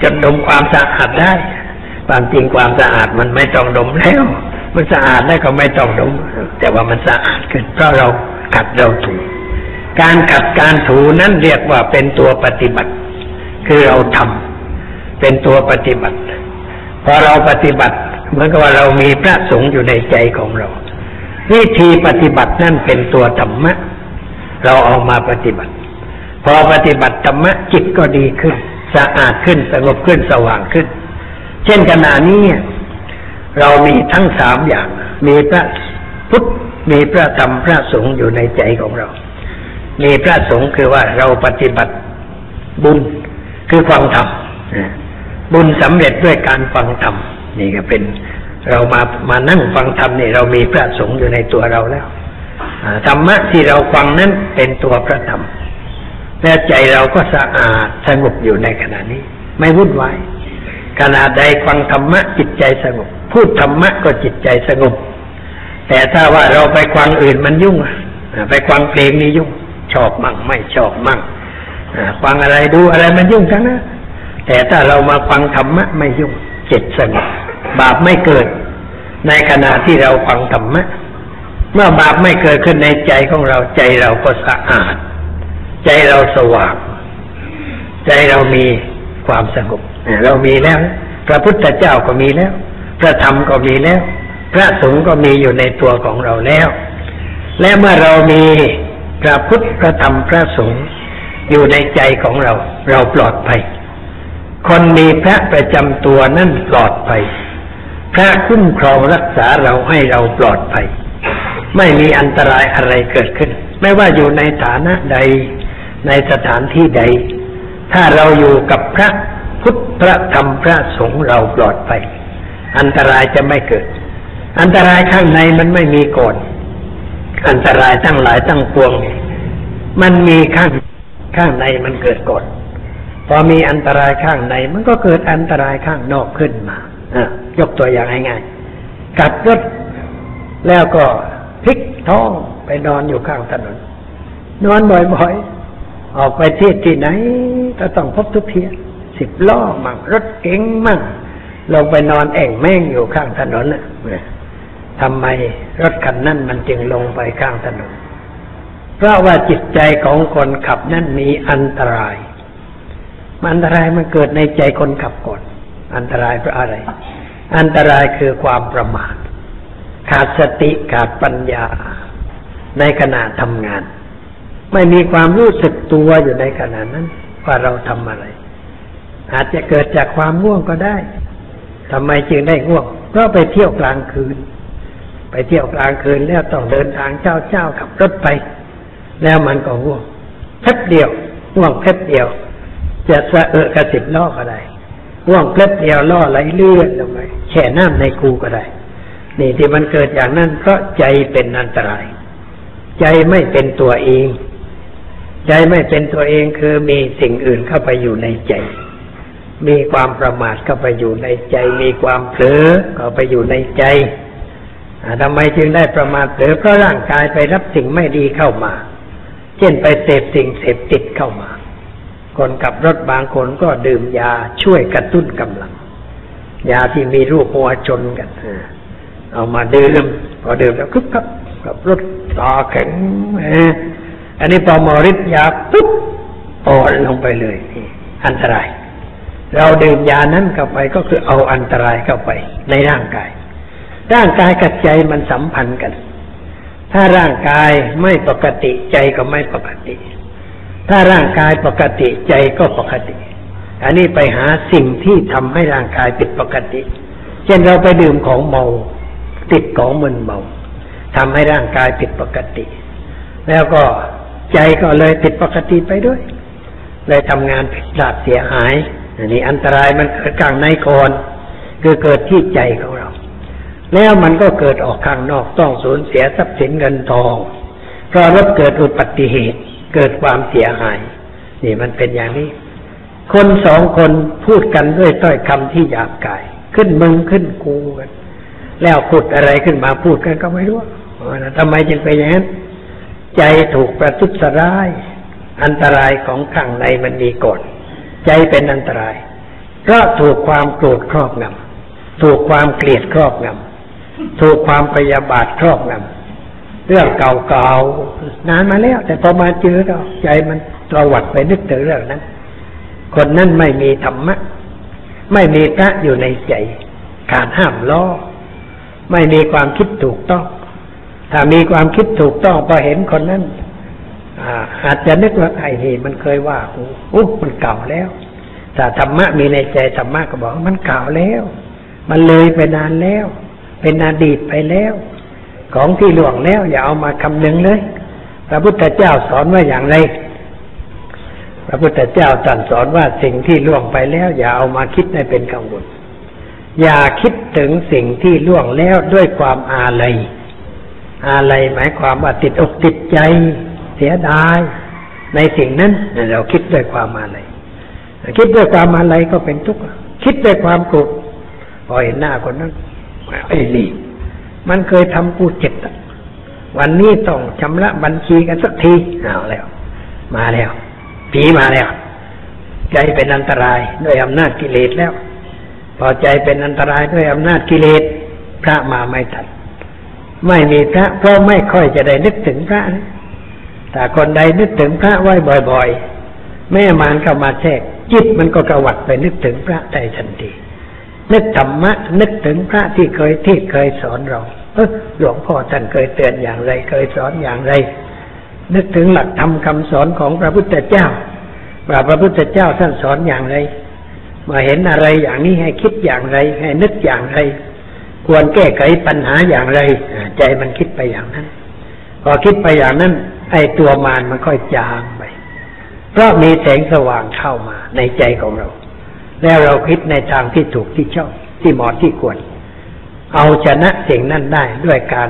จนดมความสะอาดได้ ความจริงความสะอาดมันไม่ต้องดมแล้ว มันสะอาดได้ก็ไม่ต้องดม แต่ว่ามันสะอาดขึ้นเพราะเราขัดเราถู การขัดการถูนั้นเรียกว่าเป็นตัวปฏิบัติ คือเราทำเป็นตัวปฏิบัติ พอเราปฏิบัติเหมือนกับว่าเรามีพระสงฆ์อยู่ในใจของเรา วิธีปฏิบัตินั่นเป็นตัวธรรมะ เราเอามาปฏิบัติ พอปฏิบัติธรรมะจิตก็ดีขึ้น สะอาดขึ้นสงบขึ้นสว่างขึ้น เช่นขณะนี้เรามีทั้งสามอย่าง มีพระพุทธมีพระธรรมพระสงฆ์อยู่ในใจของเรา มีพระสงฆ์คือว่าเราปฏิบัติบุญคือฟังธรรมบุญสำเร็จด้วยการฟังธรรมนี่ก็เป็น เรามามานั่งฟังธรรมนี่เรามีพระสงฆ์อยู่ในตัวเราแล้วธรรมะที่เราฟังนั้นเป็นตัวพระธรรมและใจเราก็สะอาดสงบอยู่ในขณะนี้ ไม่วุ่นวาย ขณะใดฟังธรรมะจิตใจสงบ พูดธรรมะก็จิตใจสงบ แต่ถ้าว่าเราไปฟังอื่นมันยุ่งไปฟังเพลงนี่ยุ่ง ชอบมั่งไม่ชอบมั่งฟังอะไรดูอะไรมันยุ่งทั้งนั้นแต่ถ้าเรามาฟังธรรมะไม่ยุ่งจิตสงบบาปไม่เกิด ในขณะที่เราฟังธรรมะ เมื่อบาปไม่เกิดขึ้นในใจของเราใจเราก็สะอาด ใจเราสว่าง ใจเรามีความสงบ เรามีแล้ว พระพุทธเจ้าก็มีแล้ว พระธรรมก็มีแล้ว พระสงฆ์ก็มีอยู่ในตัวของเราแล้ว และเมื่อเรามีพระพุทธพระธรรมพระสงฆ์อยู่ในใจของเรา เราปลอดภัย คนมีพระประจำตัวนั่นปลอดภัย พระคุ้มครองรักษาเราให้เราปลอดภัย ไม่มีอันตรายอะไรเกิดขึ้น ไม่ว่าอยู่ในฐานะใดในสถานที่ใด ถ้าเราอยู่กับพระ พุทธพระธรรมพระสงฆ์เราปลอดภัยอันตรายจะไม่เกิด อันตรายข้างในมันไม่มีก่อน อันตรายตั้งหลายตั้งปวง มันมีข้างข้างในมันเกิดก่อนพอมีอันตรายข้างในมันก็เกิดอันตรายข้างนอกขึ้นมาอยกตัวอย่างง่ายๆกัดรถแล้วก็พลิกท้องไปนอนอยู่ข้างถนนนอนบ่อยๆ ออกไปเที่ที่ไหนก็ต้องพบทุกเทีย สิบล้อมั่งรถเก๋งมั่งลงไปนอนแอ่งแม่งอยู่ข้างถนนน่ะทำไมรถคันนั้นมันจึงลงไปข้างถนน เพราะว่าจิตใจของคนขับนั้นมีอันตราย มันอันตรายมันเกิดในใจคนขับก่อนอันตรายเพราะอะไร อันตรายคือความประมาท ขาดสติขาดปัญญา ในขณะทำงาน ไม่มีความรู้สึกตัวอยู่ในขณะนั้น ว่าเราทำอะไร อาจจะเกิดจากความง่วงก็ได้ทำไมจึงได้ง่วงเพราะไปเที่ยวกลางคืน ไปเที่ยวกลางคืนแล้วต้องเดินทางเจ้าเจ้าขับรถไป แล้วมันก็ง่วงแค่เดียวง่วงแค่เดียว จะสะเอะกระสิบล้อก็ได้ง่วงแค่เดียวล่อไหลเลื่อนลงไปแช่น้ำในคูก็ได้ นี่ที่มันเกิดอย่างนั้นเพราะใจเป็นอันตราย ใจไม่เป็นตัวเอง ใจไม่เป็นตัวเองคือมีสิ่งอื่นเข้าไปอยู่ในใจ มีความประมาทเข้าไปอยู่ในใจ มีความเผลอเข้าไปอยู่ในใจทำไมจึงได้ประมาทเผลอเพราะร่างกายไปรับสิ่งไม่ดีเข้ามา เช่นไปเสพสิ่งเสพติดเข้ามา คนขับรถบางคนก็ดื่มยาช่วยกระตุ้นกำลัง ยาที่มีรูปหัวชนกันเอามาดื่มพอดื่มแล้วคึกคักกับรถตาแข็งอันนี้พอมอริดยาปุ๊บอ่อนลงไปเลยอันตราย เราดื่มยานั้นเข้าไปก็คือเอาอันตรายเข้าไปในร่างกาย ร่างกายกับใจมันสัมพันธ์กัน ถ้าร่างกายไม่ปกติใจก็ไม่ปกติ ถ้าร่างกายปกติใจก็ปกติ อันนี้ไปหาสิ่งที่ทำให้ร่างกายผิดปกติ เช่นเราไปดื่มของเมาติดของมึนเมาทำให้ร่างกายผิดปกติ แล้วก็ใจก็เลยผิดปกติไปด้วย เลยทำงานผิดพลาดเสียหาย อันนี้อันตรายมันเกิดกลางในคอนคือเกิดที่ใจของเรา แล้วมันก็เกิดออกข้างนอกต้องสูญเสียทรัพย์สินเงินทองเพราะรถเกิดอุบัติเหตุเกิดความเสียหาย นี่มันเป็นอย่างนี้ คนสองคนพูดกันด้วยต้อยคำที่หยาบกาย ขึ้นมึงขึ้นกูกันแล้วขุดอะไรขึ้นมาพูดกันก็ไม่รู้ทำไมจึงไปอย่างนั้นใจถูกประทุษร้าย อันตรายของข้างในมันมีก่อน ใจเป็นอันตราย เพราะถูกความโกรธครอบงำถูกความเกลียดครอบงำถูกความพยาบาทครอบงำเรื่องเก่าๆนานมาแล้ว แต่พอมาเจอก็ใจมันตรวัดไปนึกถึงเรื่องนั้น คนนั้นไม่มีธรรมะ ไม่มีพระอยู่ในใจขาดห้ามล้อ ไม่มีความคิดถูกต้อง ถ้ามีความคิดถูกต้องพอเห็นคนนั้น อาจจะนึกว่าไอ้นี่มันเคยว่ากูอุ๊บมันเก่าแล้วแต่ธรรมะมีในใจธรรมะก็บอกมันเก่าแล้ว มันเลยไปนานแล้ว เป็นอดีตไปแล้ว ของที่หลวงแล้วอย่าเอามาคำนึงเลย พระพุทธเจ้าสอนว่าอย่างไร พระพุทธเจ้าตรัสสอนว่าสิ่งที่ล่วงไปแล้ว อย่าเอามาคิดให้เป็นกังวลอย่าคิดถึงสิ่งที่ล่วงแล้วด้วยความอาลัยอาลัยหมายความว่าติดอกติดใจ เสียดายในสิ่งนั้นเราคิดด้วยความอะไรคิดด้วยความอะไรก็เป็นทุกข์คิดด้วยความโกรธพอเห็นหน้าคนนั้นไอ้นี่มันเคยทำกูเจ็บวันนี้ต้องชำระบัญชีกันสักทีเอาแล้ว มาแล้วผีมาแล้วใจเป็นอันตรายด้วยอำนาจกิเลสแล้ว พอใจเป็นอันตรายด้วยอำนาจกิเลสพระมาไม่ทันไม่มีพระเพราะไม่ค่อยจะได้นึกถึงพระนะ ถ้าคนใดนึกถึงพระไว้บ่อยๆ แม่มารเข้ามาแทรกจิตมันก็กระวัดไปนึกถึงพระได้ทันที นึกธรรมะ นึกถึงพระที่เคยที่เคยสอนเรา เออหลวงพ่อท่านเคยเตือนอย่างไร เคยสอนอย่างไร นึกถึงหลักธรรมคาสอนของพระพุทธเจ้าว่าพระพุทธเจ้าท่านสอนอย่างไรมาเห็นอะไรอย่างนี้ให้คิดอย่างไร ให้นึกอย่างไร ควรแก้ไขปัญหาอย่างไร ใจมันคิดไปอย่างนั้น พอคิดไปอย่างนั้น ไอ้ตัวมารมันค่อยจางไป เพราะมีแสงสว่างเข้ามาในใจของเรา แล้วเราคิดในทางที่ถูกที่ชอบที่เหมาะที่ควร เอาชนะสิ่งนั้นได้ด้วยการ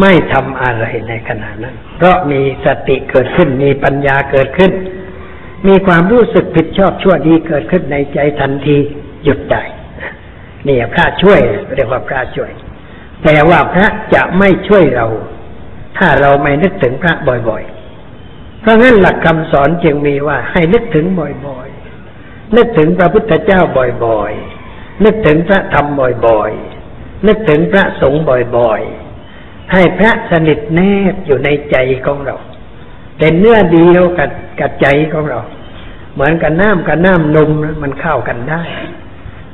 ไม่ทำอะไรในขณะนั้น เพราะมีสติเกิดขึ้น มีปัญญาเกิดขึ้น มีความรู้สึกผิดชอบชั่วดีเกิดขึ้นในใจทันทีหยุดได้นี่พระช่วยเรียกว่าพระช่วย แต่ว่าพระจะไม่ช่วยเรา ถ้าเราไม่นึกถึงพระบ่อยๆ เพราะงั้นหลักคำสอนจึงมีว่าให้นึกถึงบ่อยๆ นึกถึงพระพุทธเจ้าบ่อยๆ นึกถึงพระธรรมบ่อยๆ นึกถึงพระสงฆ์บ่อยๆ ให้พระสนิทแนบอยู่ในใจของเรา เป็นเนื้อเดียวกับกับใจของเรา เหมือนกับน้ำกับน้ำนมมันเข้ากันได้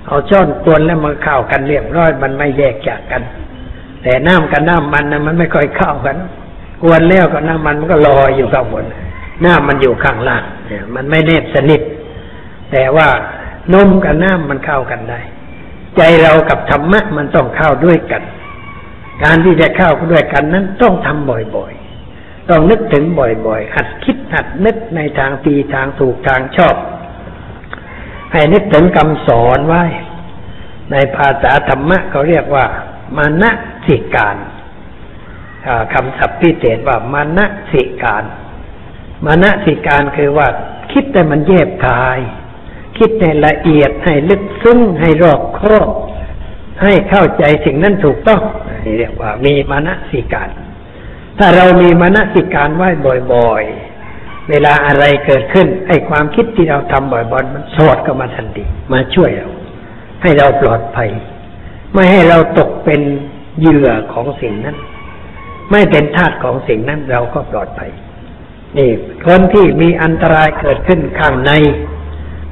เอาช้อนกวนแล้วมันเข้ากันเรียบร้อยมันไม่แยกจากกัน แต่น้ำกับน้ำมันนะมันไม่ค่อยเข้ากันกวนแล้วก็น้ำมันมันก็ลอยอยู่ข้างบนน้ำมันอยู่ข้างล่างเนี่ยมันไม่แนบสนิท แต่ว่านมกับน้ำมันเข้ากันได้ ใจเรากับธรรมะมันต้องเข้าด้วยกัน การที่จะเข้าด้วยกันนั้นต้องทำบ่อยๆ ต้องนึกถึงบ่อยๆหัดคิดหัดนึกในทางตีทางถูกทางชอบ ให้นึกถึงคำสอนไว้ ในภาษาธรรมะเขาเรียกว่า มานะ สิการคำศัพท์พิเศษว่ามานะสิการ มานะสิการคือว่าคิดแต่มันแยบคาย คิดในละเอียดให้ลึกซึ้งให้รอบคอบให้เข้าใจสิ่งนั้นถูกต้องนี่เรียกว่ามีมานะสิการ ถ้าเรามีมานะสิการไว้บ่อยๆ เวลาอะไรเกิดขึ้นไอ้ความคิดที่เราทำบ่อยๆมันสอดเข้ามาทันทีมาช่วยเรา ให้เราปลอดภัย ไม่ให้เราตกเป็น เหยื่อของสิ่งนั้น ไม่เป็นทาสของสิ่งนั้นเราก็ปลอดภัยนี่คนที่มีอันตรายเกิดขึ้นข้างใน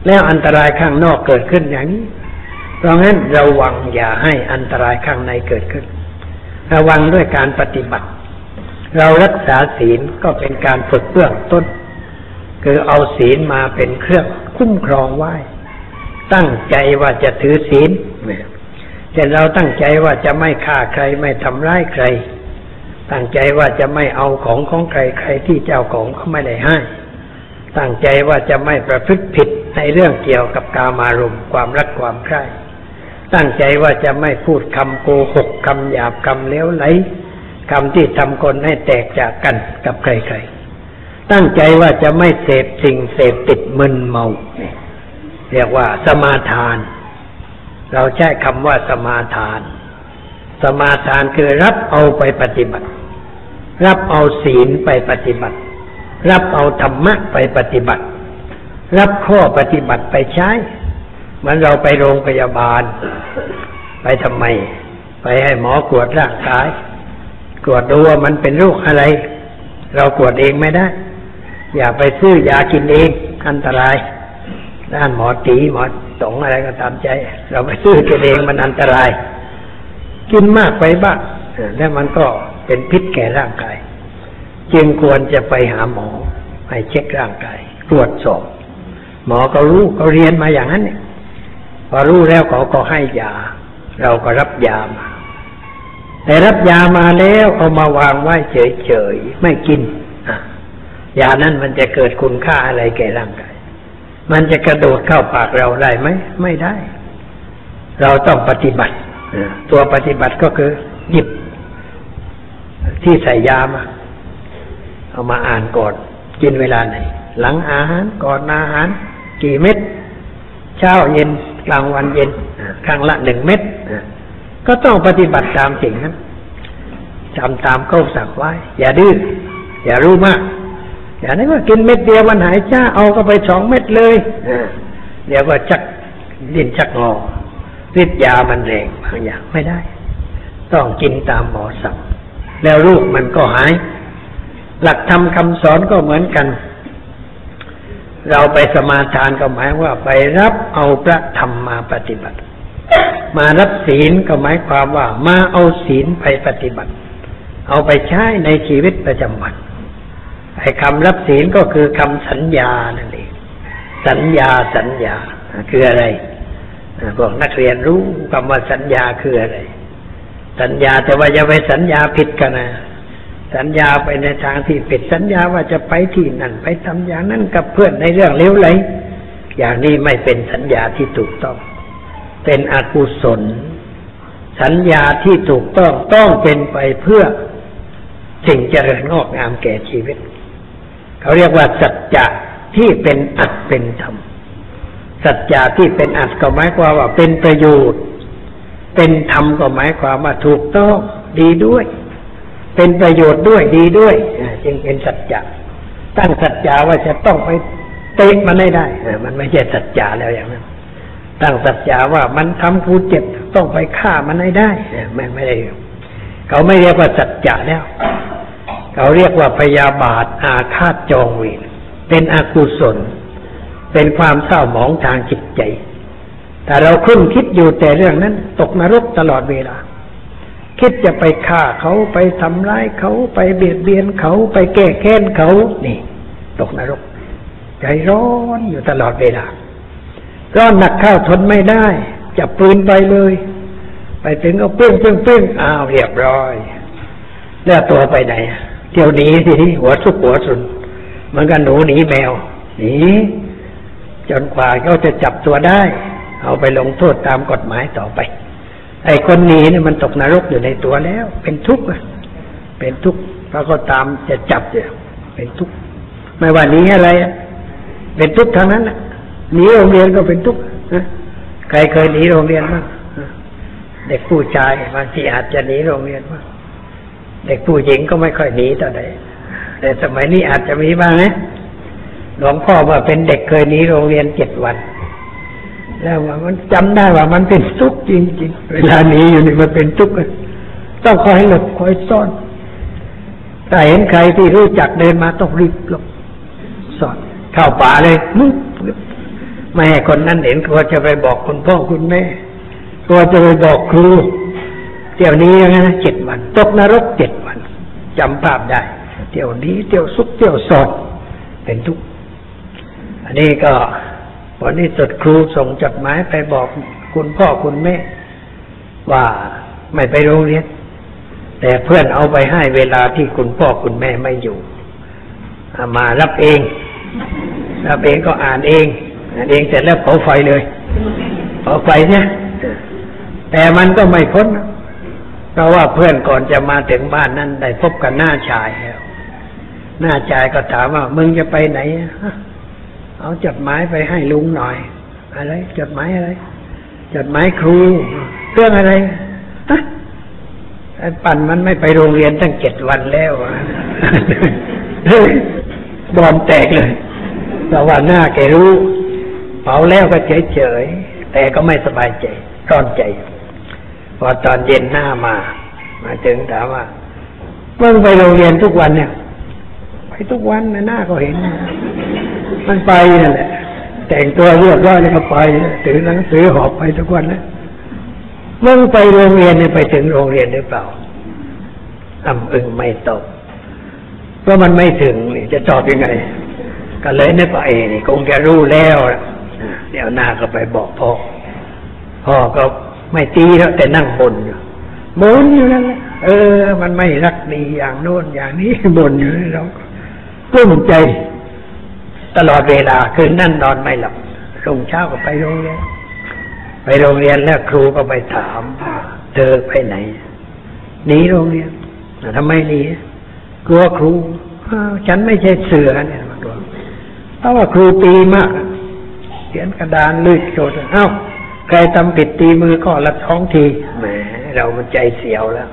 แล้วอันตรายข้างนอกเกิดขึ้นอย่างนี้เพราะงั้นระวังอย่าให้อันตรายข้างในเกิดขึ้น ระวังด้วยการปฏิบัติ เรารักษาศีลก็เป็นการฝึกเบื้องต้น คือเอาศีลมาเป็นเครื่องคุ้มครองไว้ ตั้งใจว่าจะถือศีล แต่เราตั้งใจว่าจะไม่ฆ่าใครไม่ทำร้ายใคร ตั้งใจว่าจะไม่เอาของของใครใครที่เจ้าของเขาไม่ได้ให้ ตั้งใจว่าจะไม่ประพฤติผิดในเรื่องเกี่ยวกับกามารมณ์ความรักความใคร่ตั้งใจว่าจะไม่พูดคำโกหกคำหยาบคำเลวไหลคำที่ทำคนให้แตกจากกันกับใครๆ ตั้งใจว่าจะไม่เสพสิ่งเสพติดมึนเมา เรียกว่าสมาทาน เราใช้คำว่าสมาทาน สมาทานคือรับเอาไปปฏิบัติ รับเอาศีลไปปฏิบัติ รับเอาธรรมะไปปฏิบัติ รับข้อปฏิบัติไปใช้เหมือนเราไปโรงพยาบาล ไปทำไม ไปให้หมอกวดร่างกายตรวจดูว่ามันเป็นโรคอะไร เราตรวจเองไม่ได้ อย่าไปซื้อยากินเองอันตราย ด้านหมอตีหมอตงอะไรก็ตามใจ เราไปซื้อกินเองมันอันตราย กินมากไปบ้างแล้วมันก็เป็นพิษแก่ร่างกาย จึงควรจะไปหาหมอให้เช็คร่างกาย ตรวจสอบ หมอก็รู้เขาเรียนมาอย่างนั้นเนี่ยพอรู้แล้วเขาก็ให้ยา เราก็รับยามาแต่รับยามาแล้วเอามาวางไว้เฉยๆไม่กินยานั้นมันจะเกิดคุณค่าอะไรแก่ร่างกาย มันจะกระโดดเข้าปากเราได้ไหมไม่ได้ เราต้องปฏิบัติตัวปฏิบัติก็คือ หยิบ ที่ใส่ยามาเอามาอ่านก่อนกินเวลาไหน หลังอาหารก่อนอาหาร กี่เม็ดเช้าเย็นกลางวันเย็นครั้งละหนึ่งเม็ดก็ต้องปฏิบัติตามสิ่งนั้นจำตามเขาสั่งไว้ อย่าดื้ออย่ารู้มาก อย่างนี้ว่ากินเม็ดเดียวมันหายช้าเอาก็ไปสองเม็ดเลยเดี๋ยวก็ชักดินชักงอฤทธิ์ยามันแรงบางอย่างไม่ได้ ต้องกินตามหมอสั่งแล้วลูกมันก็หาย หลักธรรมคำสอนก็เหมือนกัน เราไปสมาทานก็หมายว่าไปรับเอาพระธรรมมาปฏิบัติ มารับศีลก็หมายความว่า มาเอาศีลไปปฏิบัติ เอาไปใช้ในชีวิตประจำวัน ไอ้คำรับศีลก็คือคำสัญญานั่นเองสัญญาสัญญาคืออะไรพวกนักเรียนรู้คำว่าสัญญาคืออะไร สัญญาแต่ว่าอย่าไปสัญญาผิดกันนะสัญญาไปในทางที่ผิดสัญญาว่าจะไปที่นั่นไปทำอย่างนั้นกับเพื่อนในเรื่องเลวไหลอย่างนี้ไม่เป็นสัญญาที่ถูกต้อง เป็นอกุศล สัญญาที่ถูกต้องต้องเป็นไปเพื่อสิ่งเจริญงอกงามแก่ชีวิต เขาเรียกว่าสัจจะที่เป็นอัตเป็นธรรม สัจจะที่เป็นอัตก็หมายความว่าเป็นประโยชน์ เป็นธรรมก็หมายความว่าถูกต้องดีด้วย เป็นประโยชน์ด้วยดีด้วยจึงเป็นสัจจะตั้งสัจจะว่าจะต้องไปเตะมันได้ได้มันไม่ใช่สัจจะแล้วอย่างนั้นตั้งสัจจะว่ามันทำกูเจ็บต้องไปฆ่ามันให้ได้ไม่ไม่ได้เขาไม่เรียกว่าสัจจะแล้ว เขาเรียกว่าพยาบาทอาฆาตจองเวรเป็นอกุศล เป็นความเศร้าหมองทางจิตใจ แต่เราคุ้นคิดอยู่แต่เรื่องนั้น ตกนรกตลอดเวลา คิดจะไปฆ่าเขาไปทำร้ายเขาไปเบียดเบียนเขาไปแก้แค้นเขานี่ ตกนรก ใจร้อนอยู่ตลอดเวลาร้อนหนักข้าวทนไม่ได้ จับปืนไปเลย ไปถึงเอาเป้งเป้งเป้งอ้าวเรียบร้อย แล้วตัวไปไหน เที่ยวหนีสิหัวทุกหัวสุนเหมันก็หนูหนีแมวหนีจนกว่าเขาจะจับตัวได้ เอาไปลงโทษตามกฎหมายต่อไป ไอ้คนหนีเนี่ยมันตกนรกอยู่ในตัวแล้ว เป็นทุกข์เป็นทุกข์เพราะเขาตามจะจับเนี่ยเป็นทุกข์ไม่ว่าหนีอะไรเป็นทุกข์ทั้งนั้นหนีโรงเรียนก็เป็นทุกข์ใครเคยหนีโรงเรียนบ้างเด็กผู้ชายบางทีอาจจะหนีโรงเรียนบ้าง เด็กผู้หญิงก็ไม่ค่อยหนีต่อใดแต่สมัยนี้อาจจะมีบ้างนะหลวงพ่อว่าเป็นเด็กเคยหนีโรงเรียนเจ็ดวัน แล้วว่ามันจำได้ว่ามันเป็นทุกข์จริงๆ เวลาหนีอยู่นี่มันเป็นทุกข์ต้องคอยหลบคอยซ่อนแต่เห็นใครที่รู้จักเดินมาต้องรีบหลบซ่อนเข้าป่าเลยมุกไม่ให้คนนั้นเห็นกลัวจะไปบอกคุณพ่อคุณแม่กลัวจะไปบอกครู เที่ยวนี้นะเจ็ดวัน ตกนรกเจ็ดวันจำภาพได้ เที่ยวนี้เที่ยวซุกเที่ยวสอดเป็นทุกข์อันนี้ก็วันนี้สุดครูส่งจดหมายไปบอกคุณพ่อคุณแม่ ว่าไม่ไปโรงเรียน แต่เพื่อนเอาไปให้เวลาที่คุณพ่อคุณแม่ไม่อยู่มารับเอง รับเองก็อ่านเองอ่านเองเสร็จแล้วเผาไฟเลยเผาไฟเนี่ยแต่มันก็ไม่พ้น เพราะว่าเพื่อนก่อนจะมาถึงบ้านนั้นได้พบกับหน้าชายแล้วหน้าชายก็ถามว่า มึงจะไปไหนเอาจดหมายไปให้ลุงหน่อย อะไรจดหมายอะไรจดหมายครูเรื่องอะไรไอ้ปั่นมันไม่ไปโรงเรียนตั้งเจ็ดวันแล้วบอมแตกเลยแต่ว่าหน้าแกรู้ เผาแล้วก็เฉยเฉยแต่ก็ไม่สบายใจร้อนใจ พอตอนเย็นหน้ามา มาถึงถามว่าเมื่อไปโรงเรียนทุกวันเนี่ย ไปทุกวันนะหน้าก็เห็น มันไปนั่นแหละ แต่งตัวเรียบร้อยแล้วก็ไปถือหนังสือหอบไปทุกวันนะเมื่อไปโรงเรียนเนี่ยไปถึงโรงเรียนหรือเปล่าอ่ำอึงไม่ตอบเพราะมันไม่ถึงนี่จะตอบยังไง ก็เลยนึกว่าเอนี่คงจะรู้แล้ว เดี๋ยวหน้าก็ไปบอกพ่อ พ่อก็ ไม่ตีแล้วแต่นั่งบนอยู่บนอยู่นั่นเออ มันไม่รักดีอย่างโน้นอย่างนี้บนอยู่เรากลุ้มใจ ตลอดเวลาคืนนั่นนอนไม่หลับรุ่งเช้าก็ไปโรงเรียนไปโรงเรียนแล้วครูก็ไปถามเธอไปไหนหนีโรงเรียนทำไมหนีกลัวครูฉันไม่ใช่เสือเนี่ยมากลัวเพราะว่าครูตีมากเขียนกระดานลืดโจดเอ้า ครทำผิดตีมือก็ละท้องทีแหมเรามันใจเสียวแล้ว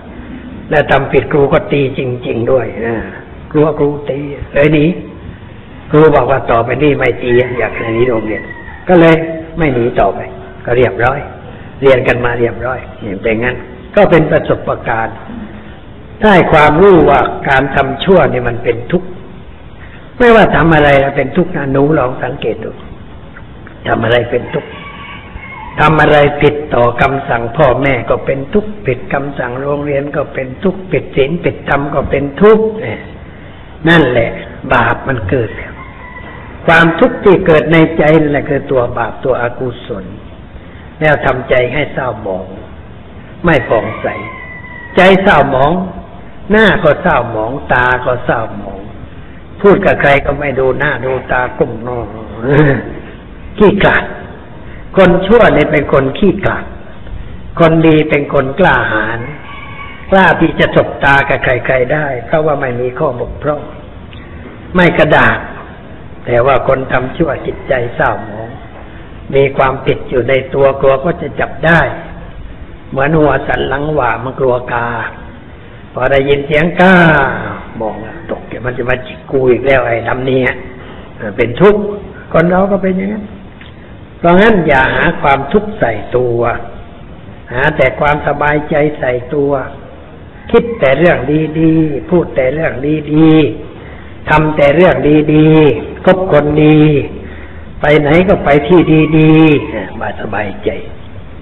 แล้วทำผิดครูก็ตีจริง ๆ ด้วยนะกลัวครูตีเลยหนีครูบอกว่าต่อไปนี่ไม่ตีอยากหนีโรงเรียนก็เลยไม่หนีต่อไป ก็เรียบร้อย เรียนกันมาเรียบร้อยอย่างเป็นงั้น ก็เป็นประสบการณ์ได้ความรู้ว่าการทำชั่วนี่มันเป็นทุกข์ไม่ว่าทำอะไรเป็นทุกข์นะหนูลองสังเกตดูทำอะไรเป็นทุกข์ ทำอะไรผิดต่อคำสั่งพ่อแม่ก็เป็นทุกข์ผิดคำสั่งโรงเรียนก็เป็นทุกข์ผิดศีลผิดธรรมก็เป็นทุกข์นั่นแหละ บาปมันเกิด ความทุกข์ที่เกิดในใจนั่นแหละคือตัวบาปตัวอกุศล แล้วทำใจให้เศร้าหมอง ไม่ผ่องใส ใจเศร้าหมอง หน้าก็เศร้าหมอง ตาก็เศร้าหมอง พูดกับใครก็ไม่ดูหน้าดูตากุ้มนอจขี้กลาด คนชั่วเนี่ยเป็นคนขี้กลาดคนดีเป็นคนกล้าหาญกล้าที่จะจบตากับใครๆได้ เพราะว่าไม่มีข้อบกพร่อง ไม่กระดาษ แต่ว่าคนทำชั่วจิตใจเศร้าหมอง มีความผิดอยู่ในตัวกลัวก็จะจับได้ เหมือนหัวสันหลังหว่ามันกลัวกา พอได้ยินเสียงก้ามองตกเดี๋ยวมันจะมาจิกกูอีกแล้วไอ้ทำนี้เป็นทุกข์คนเราก็เป็นอย่างนั้น เพราะงั้นอย่าหาความทุกข์ใส่ตัว หาแต่ความสบายใจใส่ตัว คิดแต่เรื่องดีๆ พูดแต่เรื่องดีๆทำแต่เรื่องดีๆคบคนดี ไปไหนก็ไปที่ดีๆมาสบายใจ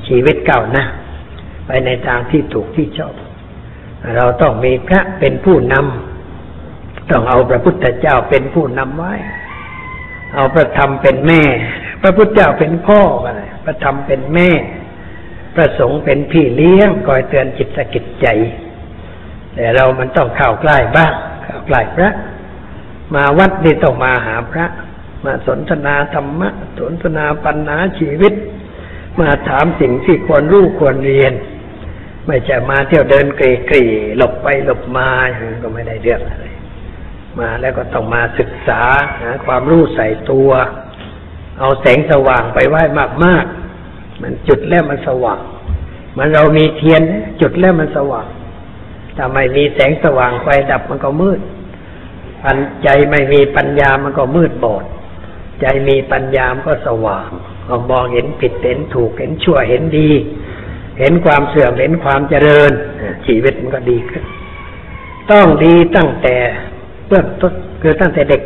ชีวิตเก่านะ ไปในทางที่ถูกที่ชอบ เราต้องมีพระเป็นผู้นำต้องเอาพระพุทธเจ้าเป็นผู้นำไว้ เอาพระธรรมเป็นแม่ พระพุทธเจ้าเป็นพ่ออะไรพระธรรมเป็นแม่ พระสงฆ์เป็นพี่เลี้ยงคอยเตือนจิตสกิจใจ แต่เรามันต้องเข้าใกล้บ้างเข้าใกล้พระ มาวัดนี่ต้องมาหาพระ มาสนทนาธรรมะ สนทนาปัญหาชีวิต มาถามสิ่งที่ควรรู้ควรเรียน ไม่ใช่มาเที่ยวเดินกรีกรีหลบไปหลบมาอย่างนั้นก็ไม่ได้เรื่องอะไรมาแล้วก็ต้องมาศึกษาหาความรู้ใส่ตัว เอาแสงสว่างไปไหว้มากๆ มันจุดแล้วมันสว่าง มันเรามีเทียนจุดแล้วมันสว่างถ้าไม่มีแสงสว่างไฟดับมันก็มืดปัญใจไม่มีปัญญามันก็มืดบอด ใจมีปัญญามันก็สว่างก็มองเห็นผิดเห็นถูกเห็นชั่วเห็นดี เห็นความเสื่อมเห็นความเจริญ ชีวิตมันก็ดีขึ้น ต้องดีตั้งแต่เบื้องต้นคือตั้งแต่เด็ก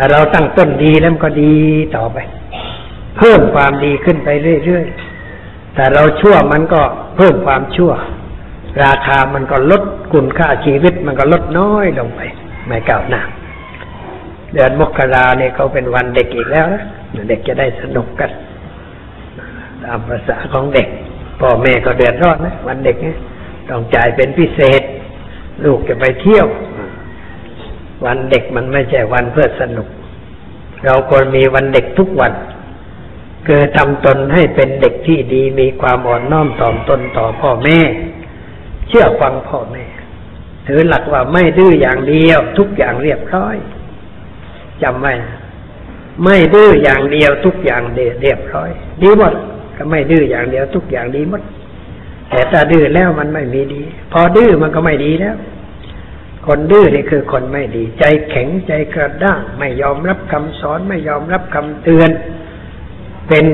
ถ้าเราตั้งต้นดีแล้วมันก็ดีต่อไป เพิ่มความดีขึ้นไปเรื่อยๆแต่เราชั่วมันก็เพิ่มความชั่ว ราคามันก็ลดคุณค่าชีวิตมันก็ลดน้อยลงไป ไม่ก้าวหน้าเดือนมกราเนี่ยเขาเป็นวันเด็กอีกแล้วนะเด็กจะได้สนุกกัน ตามภาษาของเด็กพ่อแม่ก็เดือดร้อนนะวันเด็กเนี่ยต้องจ่ายเป็นพิเศษ ลูกจะไปเที่ยว วันเด็กมันไม่ใช่วันเพื่อสนุก เราควรมีวันเด็กทุกวัน คือทำตนให้เป็นเด็กที่ดีมีความอ่อนน้อมถ่อมตนต่อพ่อแม่ เชื่อฟังพ่อแม่ถือหลักว่าไม่ดื้ออย่างเดียว ทุกอย่างเรียบร้อยจำไว้ไม่ดื้ออย่างเดียวทุกอย่างเรียบร้อย ดีหมดก็ไม่ดื้ออย่างเดียวทุกอย่างดีหมดแต่ถ้าดื้อแล้วมันไม่มีดี พอดื้อมันก็ไม่ดีแล้ว คนดื้อนี่คือคนไม่ดี ใจแข็งใจกระด้าง ไม่ยอมรับคำสอนไม่ยอมรับคำเตือน เป็น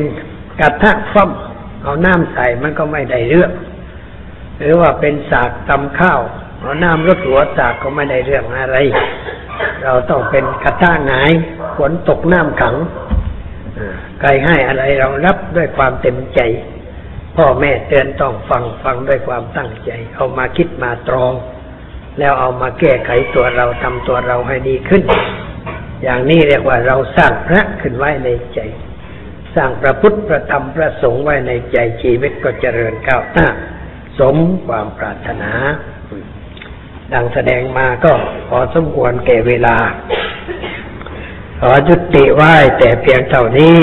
กระทะฟ่อมเอาน้ำใส่มันก็ไม่ได้เรื่อง หรือว่าเป็นสากตำข้าวเอาน้ำรดหัวสากก็ไม่ได้เรื่องอะไร เราต้องเป็นกระทะหงายฝนตกน้ำขังใครให้อะไรเรารับด้วยความเต็มใจ พ่อแม่เตือนต้องฟังฟังด้วยความตั้งใจ เอามาคิดมาตรอง แล้วเอามาแก้ไขตัวเราทำตัวเราให้ดีขึ้น อย่างนี้เรียกว่าเราสร้างพระขึ้นไว้ในใจ สร้างพระพุทธพระธรรมพระสงฆ์ไว้ในใจชีวิตก็เจริญก้าวหน้า สมความปรารถนา ดังแสดงมาก็พอสมควรแก่เวลา ขอจุติไหว้แต่เพียงเท่านี้